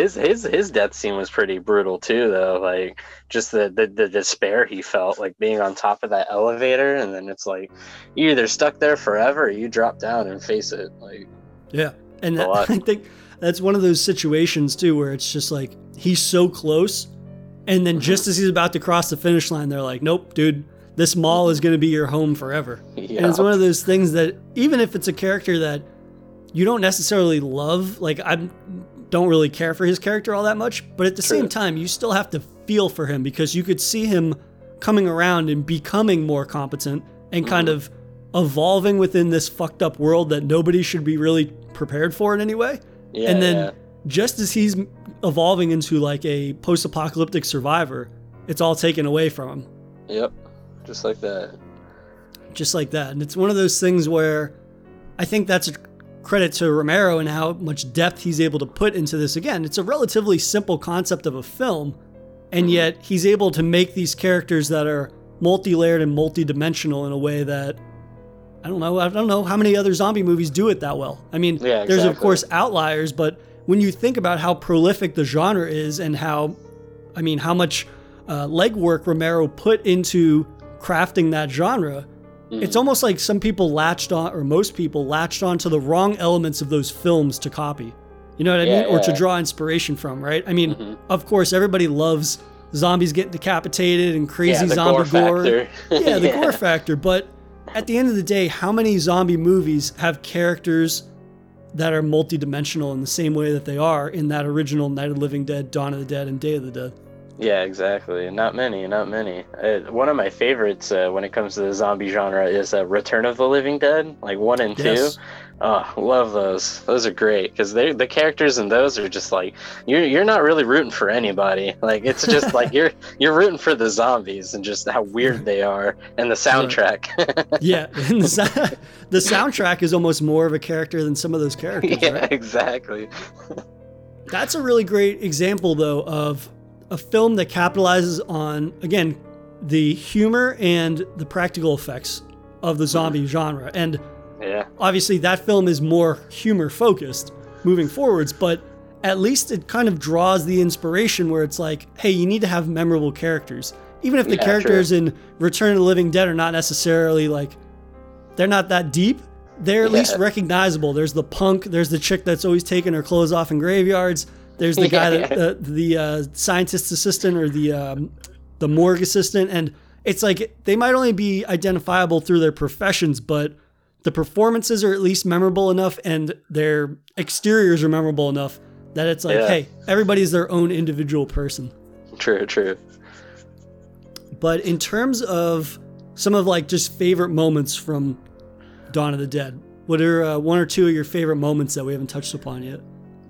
his his his death scene was pretty brutal too though. Like just the, the the despair he felt like being on top of that elevator and then it's like you either stuck there forever or you drop down and face it. Like Yeah. And that. I think that's one of those situations too where it's just like he's so close and then mm-hmm. just as he's about to cross the finish line they're like, "Nope, dude. This mall is going to be your home forever." And it's one of those things that even if it's a character that you don't necessarily love, like I don't really care for his character all that much, but at the same time, you still have to feel for him because you could see him coming around and becoming more competent and kind Mhm. of evolving within this fucked up world that nobody should be really prepared for in any way. yeah, and then yeah. just as he's evolving into like a post-apocalyptic survivor, it's all taken away from him Yep. Just like that. just like that. And it's one of those things where I think that's a credit to Romero and how much depth he's able to put into this. Again, it's a relatively simple concept of a film, and yet he's able to make these characters that are multi-layered and multi-dimensional in a way that I don't know. I don't know how many other zombie movies do it that well. I mean, Yeah, there's of course outliers, but when you think about how prolific the genre is and how, I mean, how much uh, legwork Romero put into crafting that genre, Mm-hmm. it's almost like some people latched on, or most people latched on to the wrong elements of those films to copy. You know what I Yeah, mean? Or to. Mm-hmm. draw inspiration from, right? I mean, of course, everybody loves zombies getting decapitated and crazy yeah, the zombie gore factor. yeah, the gore factor. But at the end of the day, how many zombie movies have characters that are multidimensional in the same way that they are in that original Night of the Living Dead, Dawn of the Dead, and Day of the Dead? Yeah, exactly. Not many, not many. Uh, one of my favorites uh, when it comes to the zombie genre is uh, Return of the Living Dead, like one and Yes. two. Oh, love those. Those are great because they the characters in those are just like you're you're not really rooting for anybody. Like it's just like you're you're rooting for the zombies and just how weird they are and the soundtrack. Yeah, and the, the soundtrack is almost more of a character than some of those characters. yeah, right? exactly. That's a really great example, though, of a film that capitalizes on, again, the humor and the practical effects of the zombie genre. And Yeah. obviously, that film is more humor focused moving forwards, but at least it kind of draws the inspiration where it's like, hey, you need to have memorable characters. Even if the Yeah, characters in Return of the Living Dead are not necessarily like, they're not that deep, they're at least recognizable. There's the punk, there's the chick that's always taking her clothes off in graveyards. There's the guy that Yeah. uh, the uh, scientist assistant or the um, the morgue assistant, and it's like they might only be identifiable through their professions, but the performances are at least memorable enough, and their exteriors are memorable enough that it's like, Yeah. hey, everybody's their own individual person. True, true. But in terms of some of like just favorite moments from Dawn of the Dead, what are uh, one or two of your favorite moments that we haven't touched upon yet?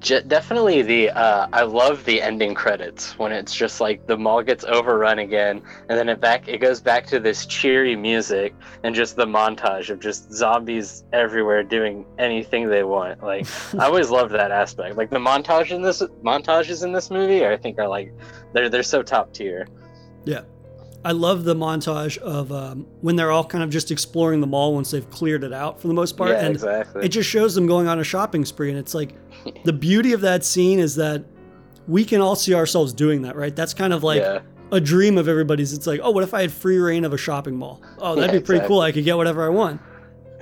Je- definitely the uh, I love the ending credits when it's just like the mall gets overrun again, and then it back it goes back to this cheery music and just the montage of just zombies everywhere doing anything they want. Like I always loved that aspect. Like the montage in this montages in this movie, I think are like they're they're so top tier. Yeah. I love the montage of um, when they're all kind of just exploring the mall once they've cleared it out for the most part. yeah, and exactly. it just shows them going on a shopping spree. And it's like the beauty of that scene is that we can all see ourselves doing that, right? That's kind of like yeah, a dream of everybody's. It's like, oh, what if I had free reign of a shopping mall? Oh, that'd Yeah, be pretty exactly. cool. I could get whatever I want.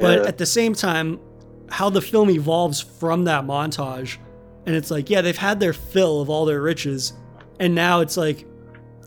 But at the same time, how the film evolves from that montage, and it's like, yeah, they've had their fill of all their riches, and now it's like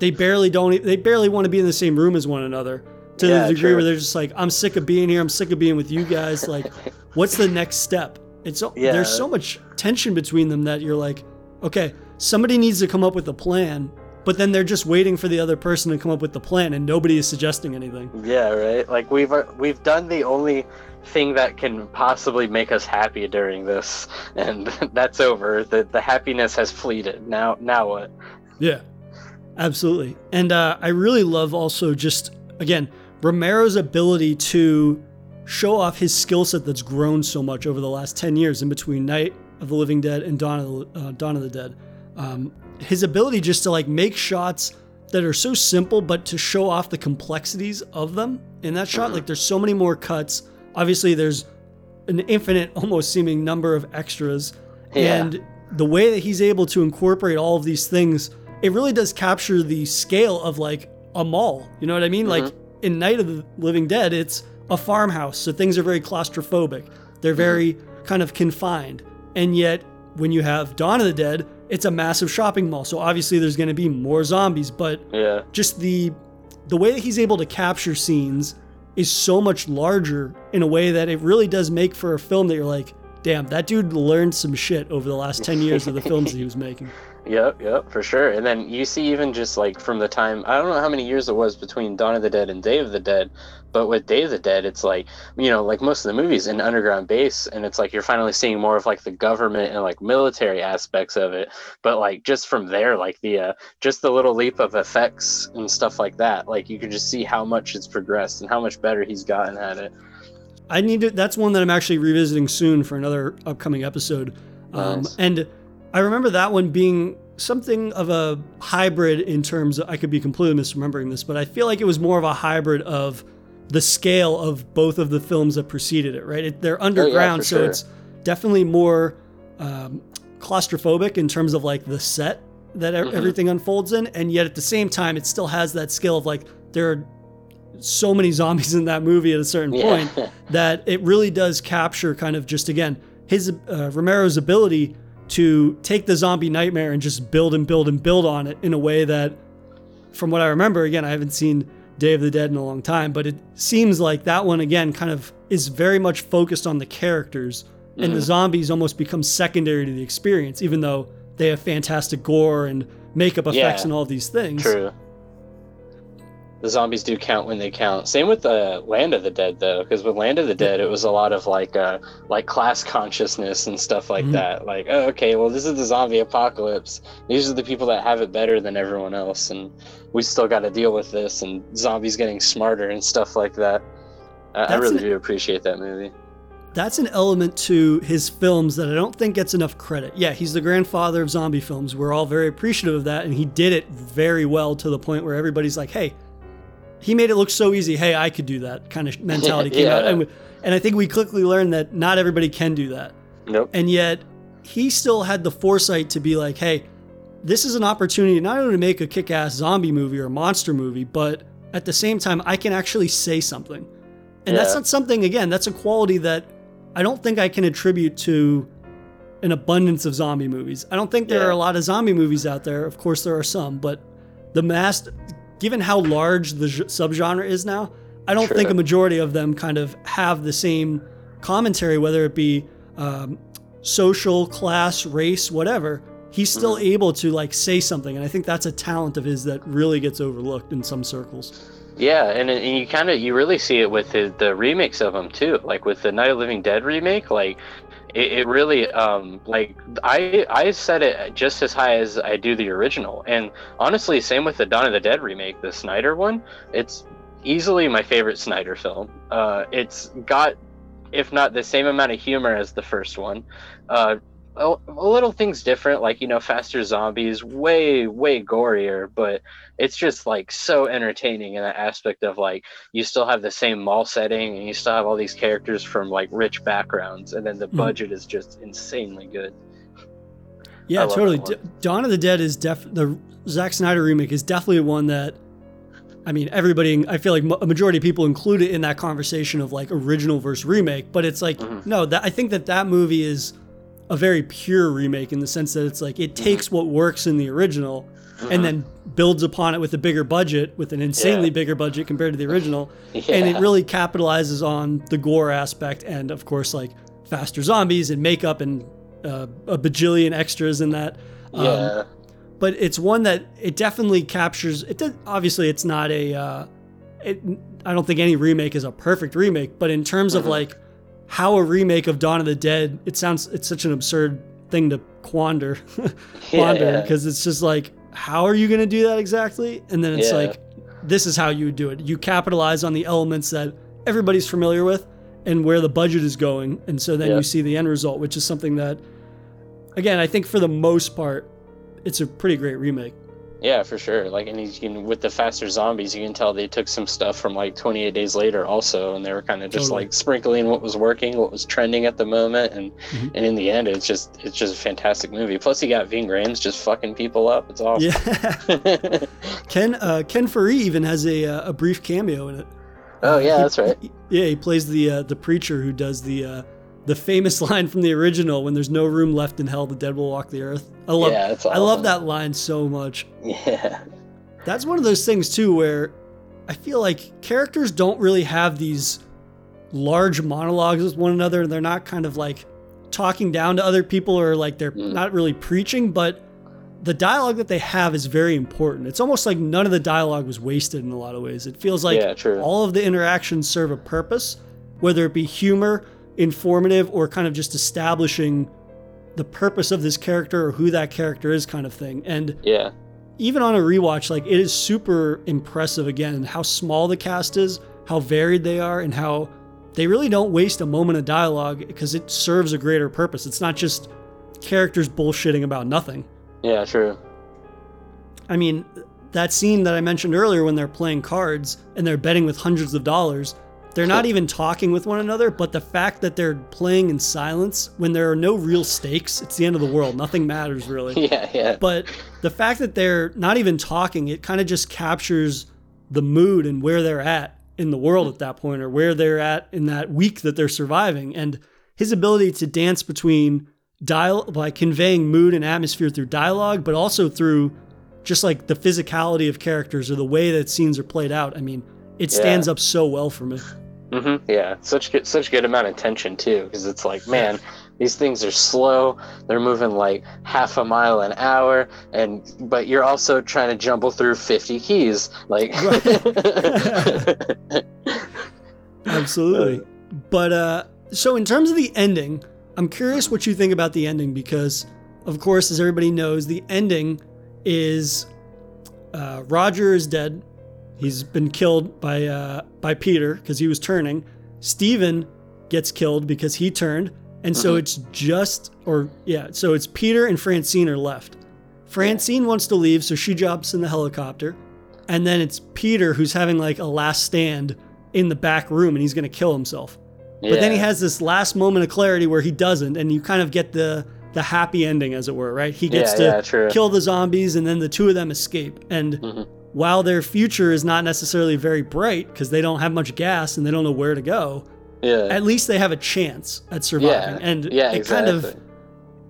they barely don't, they barely want to be in the same room as one another to Yeah, the degree true. where they're just like, I'm sick of being here. I'm sick of being with you guys. Like, what's the next step? It's Yeah. there's so much tension between them that you're like, okay, somebody needs to come up with a plan, but then they're just waiting for the other person to come up with the plan, and nobody is suggesting anything. Yeah, right. Like we've uh, we've done the only thing that can possibly make us happy during this, and that's over. The the happiness has fleeted. Now now what? Yeah, absolutely. And uh, I really love also just, again, Romero's ability to show off his skill set that's grown so much over the last 10 years in between Night of the Living Dead and Dawn of the, uh, Dawn of the Dead. Um, his ability just to like make shots that are so simple, but to show off the complexities of them in that shot. Like there's so many more cuts. Obviously, there's an infinite, almost seeming number of extras. Yeah. And the way that he's able to incorporate all of these things, it really does capture the scale of like a mall. You know what I mean? Like mm-hmm. in Night of the Living Dead, it's a farmhouse, so things are very claustrophobic. They're mm-hmm. very kind of confined. And yet, when you have Dawn of the Dead, it's a massive shopping mall. So obviously there's going to be more zombies, but Yeah. just the the way that he's able to capture scenes is so much larger in a way that it really does make for a film that you're like, damn, that dude learned some shit over the last 10 years of the films that he was making. Yep, yep, for sure. And then you see even just like from the time I don't know how many years it was between Dawn of the Dead and Day of the Dead, but with Day of the Dead, it's like you know, like most of the movies in underground base, and it's like you're finally seeing more of like the government and like military aspects of it. But like just from there, like the uh, just the little leap of effects and stuff like that, like you can just see how much it's progressed and how much better he's gotten at it. I need to, that's one that I'm actually revisiting soon for another upcoming episode. Um, and I remember that one being something of a hybrid in terms of, I could be completely misremembering this, but I feel like it was more of a hybrid of the scale of both of the films that preceded it, right? It, they're underground, Oh, for so sure. it's definitely more um, claustrophobic in terms of like the set that e- everything unfolds in, and yet at the same time, it still has that scale of like there are so many zombies in that movie at a certain Yeah. point that it really does capture kind of just again his uh, Romero's ability to take the zombie nightmare and just build and build and build on it in a way that, from what I remember, again I haven't seen Day of the Dead in a long time, but it seems like that one again kind of is very much focused on the characters, and the mm-hmm. zombies almost become secondary to the experience, even though they have fantastic gore and makeup effects Yeah. and all these things. True. The zombies do count when they count. Same with uh, Land of the Dead, though, because with Land of the Dead, it was a lot of like uh, like class consciousness and stuff like Mhm. that. Like, oh, okay, well, this is the zombie apocalypse. These are the people that have it better than everyone else, and we still got to deal with this. And zombies getting smarter and stuff like that. I, I really an- do appreciate that movie. that's an element to his films that I don't think gets enough credit. Yeah, he's the grandfather of zombie films. We're all very appreciative of that, and he did it very well to the point where everybody's like, "Hey, he made it look so easy. Hey, I could do that." Kind of mentality came out, Yeah. and, we- and I think we quickly learned that not everybody can do that. Nope. And yet, he still had the foresight to be like, "Hey, this is an opportunity not only to make a kick-ass zombie movie or monster movie, but at the same time, I can actually say something." And that's not something again. That's a quality that I don't think I can attribute to an abundance of zombie movies. I don't think there Yeah. are a lot of zombie movies out there. Of course, there are some, but the mass, given how large the j- subgenre is now, I don't think a majority of them kind of have the same commentary, whether it be um, social, class, race, whatever. He's still Mm-hmm. able to like say something, and I think that's a talent of his that really gets overlooked in some circles. Yeah, and, and you kind of you really see it with the, the remakes of them too. Like with the Night of Living Dead remake, like it, it really um like I I set it just as high as I do the original. And honestly, same with the Dawn of the Dead remake, the Snyder one. It's easily my favorite Snyder film. Uh, it's got if not the same amount of humor as the first one. Uh, a, a little things different, like you know, faster zombies, way way gorier, but it's just like so entertaining in that aspect of like you still have the same mall setting and you still have all these characters from like rich backgrounds, and then the Mhm. budget is just insanely good. Yeah, totally. D- Dawn of the Dead is def the Zack Snyder remake is definitely one that I mean everybody I feel like a majority of people include it in that conversation of like original versus remake, but it's like Mhm. no, that I think that that movie is a very pure remake in the sense that it's like it Mm-hmm. takes what works in the original and then builds upon it with a bigger budget, with an insanely Yeah. bigger budget compared to the original. And it really capitalizes on the gore aspect and, of course, like faster zombies and makeup and uh, a bajillion extras in that. Um, Yeah, but it's one that it definitely captures. It obviously it's not a. Uh, it, I don't think any remake is a perfect remake, but in terms of Mhm. like how a remake of Dawn of the Dead, it sounds it's such an absurd thing to quander, quander Yeah. because it's just like how are you going to do that exactly? And then it's Yeah. like this is how you would do it. You capitalize on the elements that everybody's familiar with and where the budget is going, and so then Yeah. you see the end result, which is something that, again, I think for the most part, it's a pretty great remake. Yeah, for sure. Like, and you can with the faster zombies, you can tell they took some stuff from like 28 Days Later also, and they were kind of just Totally. like sprinkling what was working, what was trending at the moment, and Mhm. and in the end, it's just it's just a fantastic movie. Plus, you got Ving Rhames just fucking people up. It's awesome. Yeah, Ken uh, Ken Foree even has a uh, a brief cameo in it. oh yeah, He- that's right. he- yeah, he plays the uh, the preacher who does the uh, the famous line from the original when there's no room left in hell, the dead will walk the earth. I love yeah, it's I love that line so much. Yeah. That's one of those things too where I feel like characters don't really have these large monologues with one another. And they're not kind of like talking down to other people or like they're Mm. not really preaching, but the dialogue that they have is very important. It's almost like none of the dialogue was wasted in a lot of ways. It feels like Yeah, all of the interactions serve a purpose, whether it be humor, informative, or kind of just establishing the purpose of this character or who that character is kind of thing. And Yeah. even on a rewatch, like it is super impressive again how small the cast is, how varied they are, and how they really don't waste a moment of dialogue because it serves a greater purpose. It's not just characters bullshitting about nothing. Yeah, true. I mean, that scene that I mentioned earlier when they're playing cards and they're betting with hundreds of dollars, they're not even talking with one another, but the fact that they're playing in silence when there are no real stakes, it's the end of the world. Nothing matters really. Yeah, yeah. But the fact that they're not even talking, it kind of just captures the mood and where they're at in the world at that point or where they're at in that week that they're surviving. And his ability to dance between dial by conveying mood and atmosphere through dialogue, but also through just like the physicality of characters or the way that scenes are played out. I mean, it stands up so well for me. hmm Yeah, such good, such good amount of tension too, because it's like, man, these things are slow. They're moving like half a mile an hour, and but you're also trying to jumble through fifty keys, like. Absolutely. But uh so in terms of the ending, I'm curious what you think about the ending because of course as everybody knows, the ending is uh, Roger is dead. He's been killed by uh, by Peter because he was turning. Steven gets killed because he turned. And so it's just or yeah, so it's Peter and Francine are left. Francine wants to leave, so she jumps in the helicopter. And then it's Peter who's having like a last stand in the back room and he's going to kill himself. But then he has this last moment of clarity where he doesn't and you kind of get the the happy ending as it were, right? He gets Yeah, to yeah, true. kill the zombies and then the two of them escape. And Mhm. While their future is not necessarily very bright because they don't have much gas and they don't know where to go, yeah. at least they have a chance at yeah. surviving. And yeah, it exactly. kind of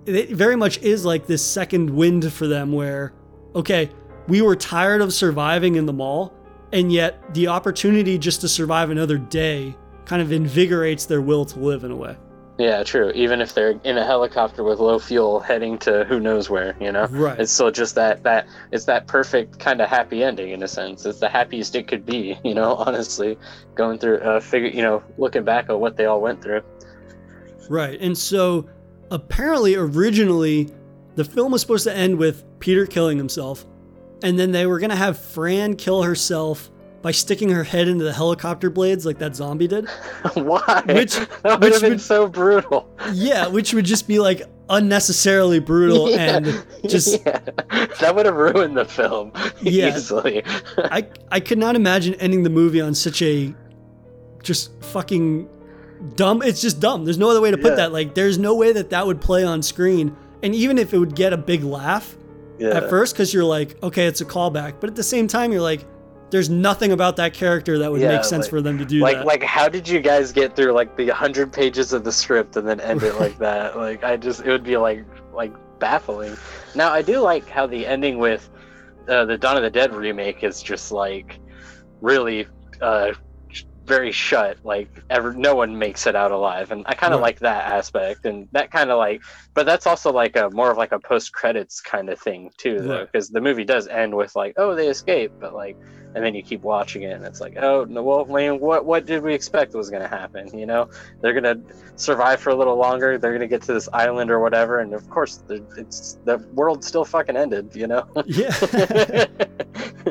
it very much is like this second wind for them where okay we were tired of surviving in the mall and yet the opportunity just to survive another day kind of invigorates their will to live in a way Yeah, true. Even if they're in a helicopter with low fuel heading to who knows where, you know? Right. It's still just that that it's that perfect kind of happy ending in a sense. It's the happiest it could be, you know, honestly. Going through uh figure you know, looking back at what they all went through. right and so apparently originally the film was supposed to end with peter killing himself and then they were going to have fran kill herself by sticking her head into the helicopter blades like that zombie did Why? Which- that would which have been would- so brutal. yeah which would just be like unnecessarily brutal Yeah. and just Yeah. that would have ruined the film Yeah. easily. I I could not imagine ending the movie on such a just fucking dumb. It's just dumb. There's no other way to put Yeah. that. Like, there's no way that that would play on screen. And even if it would get a big laugh at first, because you're like, okay, it's a callback. But at the same time, you're like, there's nothing about that character that would Yeah, make sense like- for them to do like that. like how did you guys get through like the 100 pages of the script and then end it like that like i just it would be like like baffling now i do like how the ending with uh, the dawn of the dead remake is just like really uh very shut like ever no one makes it out alive and i kind of Right. like that aspect and that kind of like but that's also like a more of like a post credits kind of thing too though Right. because the movie does end with like oh they escape but like and then you keep watching it and it's like oh no well I mean, what what did we expect was going to happen you know they're going to survive for a little longer they're going to get to this island or whatever and of course the- it's the world still fucking ended you know yeah.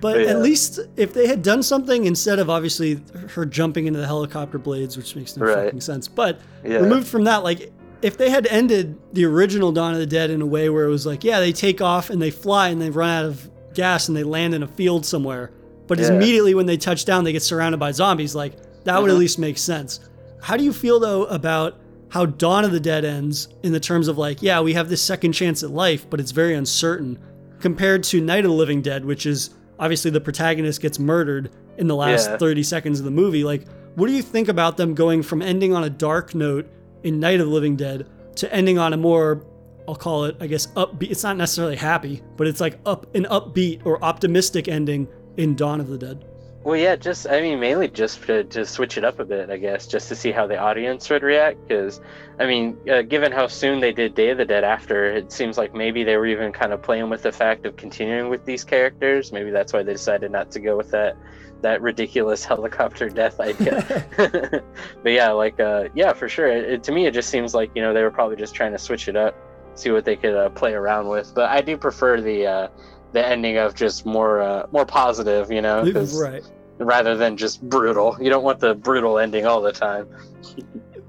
But But yeah. at least if they had done something instead of obviously her jumping into the helicopter blades, which makes no Right. fucking sense. But yeah removed from that, like if they had ended the original Dawn of the Dead in a way where it was like, yeah, they take off and they fly and they run out of gas and they land in a field somewhere, but Yeah. immediately when they touch down, they get surrounded by zombies. Like that would at Mhm. least make sense. How do you feel though about how Dawn of the Dead ends in the terms of like, yeah, we have this second chance at life, but it's very uncertain compared to Night of the Living Dead, which is obviously the protagonist gets murdered in the last Yeah. 30 seconds of the movie. Like, what do you think about them going from ending on a dark note in Night of the Living Dead to ending on a more, I'll call it, I guess, upbeat? It's not necessarily happy, but it's like up an upbeat or optimistic ending in Dawn of the Dead. Well, yeah, just I mean, mainly just to, to switch it up a bit, I guess, just to see how the audience would react. Because, I mean, uh, given how soon they did Day of the Dead after, it seems like maybe they were even kind of playing with the fact of continuing with these characters. Maybe that's why they decided not to go with that that ridiculous helicopter death idea. but yeah, like, uh, yeah, for sure. It, it- to me, it just seems like you know they were probably just trying to switch it up, see what they could uh, play around with. But I do prefer the. Uh, the ending of just more uh, more positive, you know, right. rather than just brutal. You don't want the brutal ending all the time.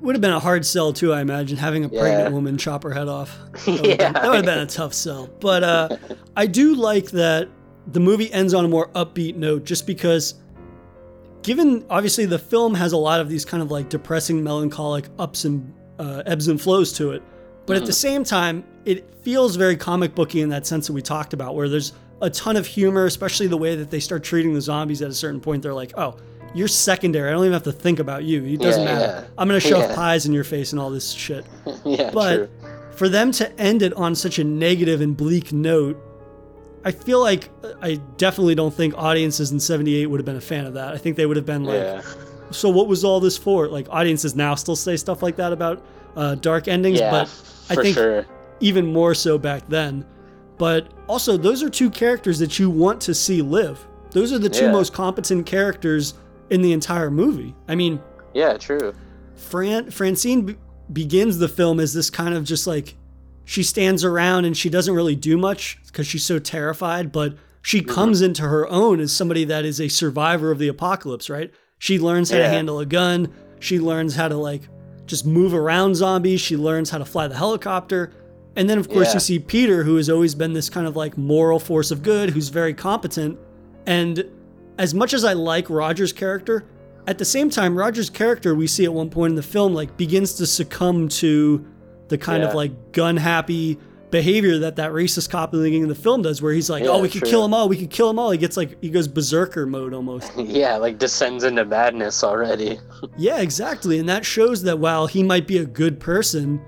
Would have been a hard sell too, I imagine, having a pregnant Yeah. woman chop her head off. That would yeah, been, that would have been a tough sell. But uh, I do like that the movie ends on a more upbeat note just because given obviously the film has a lot of these kind of like depressing, melancholic ups and uh, ebbs and flows to it, but at the same time, it feels very comic booky in that sense that we talked about, where there's a ton of humor, especially the way that they start treating the zombies at a certain point. They're like, oh, you're secondary. I don't even have to think about you. It doesn't Yeah, matter. yeah. I'm gonna shove Yeah. pies in your face and all this shit. yeah, But true. for them to end it on such a negative and bleak note, I feel like I definitely don't think audiences in 78 would have been a fan of that. I think they would have been like, so what was all this for? Like audiences now still say stuff like that about uh, dark endings, yeah, but I for think sure. even more so back then. But also, those are two characters that you want to see live. Those are the two Yeah. most competent characters in the entire movie. I mean, Yeah, true. Fran Francine be- begins the film as this kind of just like she stands around and she doesn't really do much because she's so terrified, but she mm-hmm. comes into her own as somebody that is a survivor of the apocalypse, right? She learns how to handle a gun, she learns how to like just move around zombies, she learns how to fly the helicopter. And then of course Yeah. you see Peter who has always been this kind of like moral force of good, who's very competent. And as much as I like Roger's character, at the same time, Roger's character we see at one point in the film like begins to succumb to the kind of like gun happy behavior that that racist cop in the beginning of the film does, where he's like, Yeah, "Oh, we could true. kill them all. We could kill them all." He gets like he goes berserker mode almost. Yeah, like descends into madness already. yeah, exactly, and that shows that while he might be a good person,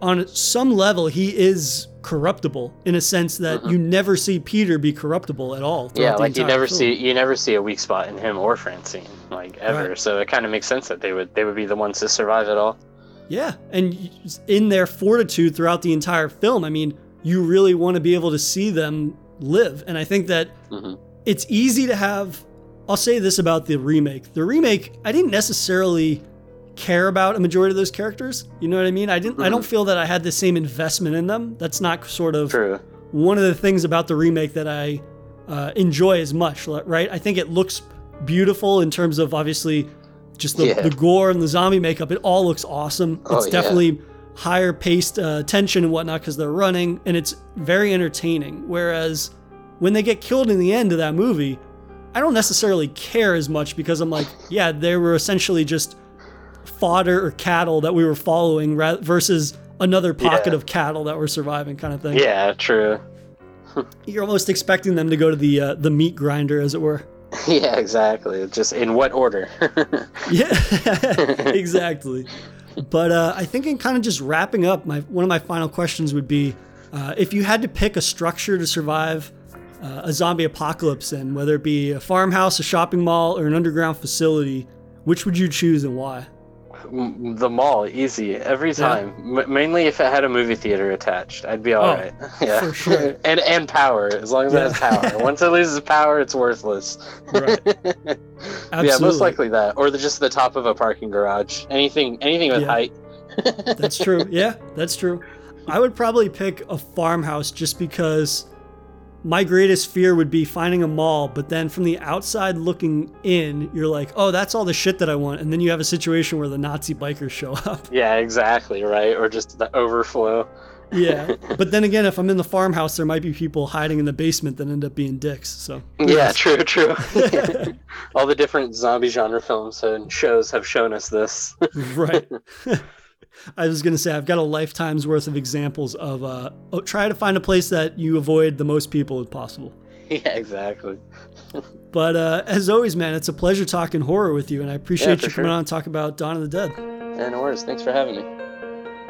on some level he is corruptible in a sense that you never see Peter be corruptible at all. Mm-hmm. yeah, like you never film. see you never see a weak spot in him or Francine, like ever. Right. So it kind of makes sense that they would they would be the ones to survive it all. Yeah, and in their fortitude throughout the entire film, I mean, you really want to be able to see them live. And I think that Mhm. it's easy to have. I'll say this about the remake. The remake, I didn't necessarily care about a majority of those characters. You know what I mean? I didn't. I don't feel that I had the same investment in them. That's not sort of True. one of the things about the remake that I uh, enjoy as much, right? I think it looks beautiful in terms of obviously just the, Yeah. the gore and the zombie makeup. It all looks awesome. Oh, It's yeah. definitely higher paced uh, tension and whatnot because they're running, and it's very entertaining. Whereas when they get killed in the end of that movie, I don't necessarily care as much because I'm like, yeah, they were essentially just fodder or cattle that we were following ra- versus another pocket Yeah. of cattle that were surviving kind of thing Yeah, true. you're almost expecting them to go to the uh, the meat grinder, as it were. Yeah, exactly. Just in what order? Yeah, exactly. But uh, I think in kind of just wrapping up, my one of my final questions would be, uh, if you had to pick a structure to survive uh, a zombie apocalypse in, whether it be a farmhouse, a shopping mall, or an underground facility, which would you choose and why? The mall, easy every time. M- mainly if it had a movie theater attached, I'd be oh, all Oh, right. yeah, for sure. and and power, as long as Yeah. it has power. Once it loses power, it's worthless. Right. Yeah, most likely that, or the, just the top of a parking garage. Anything, anything with Yeah. height. That's true. Yeah, that's true. I would probably pick a farmhouse just because my greatest fear would be finding a mall, but then from the outside looking in, you're like, oh, that's all the shit that I want. And then you have a situation where the Nazi bikers show up. Yeah, exactly, right? Or just the overflow. yeah. But then again, if I'm in the farmhouse, there might be people hiding in the basement that end up being dicks. So, Yeah, true, true. All the different zombie genre films and shows have shown us this. right. I was gonna say I've got a lifetime's worth of examples of uh, oh, try to find a place that you avoid the most people if possible. yeah, exactly. But uh, as always, man, it's a pleasure talking horror with you, and I appreciate for you coming sure. on and talk about Dawn of the Dead. Yeah, no worries. Thanks for having me.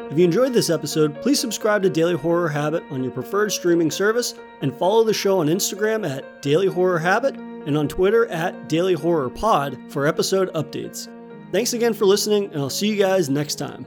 If you enjoyed this episode, please subscribe to Daily Horror Habit on your preferred streaming service, and follow the show on Instagram at Daily Horror Habit and on Twitter at Daily Horror Pod for episode updates. Thanks again for listening, and I'll see you guys next time.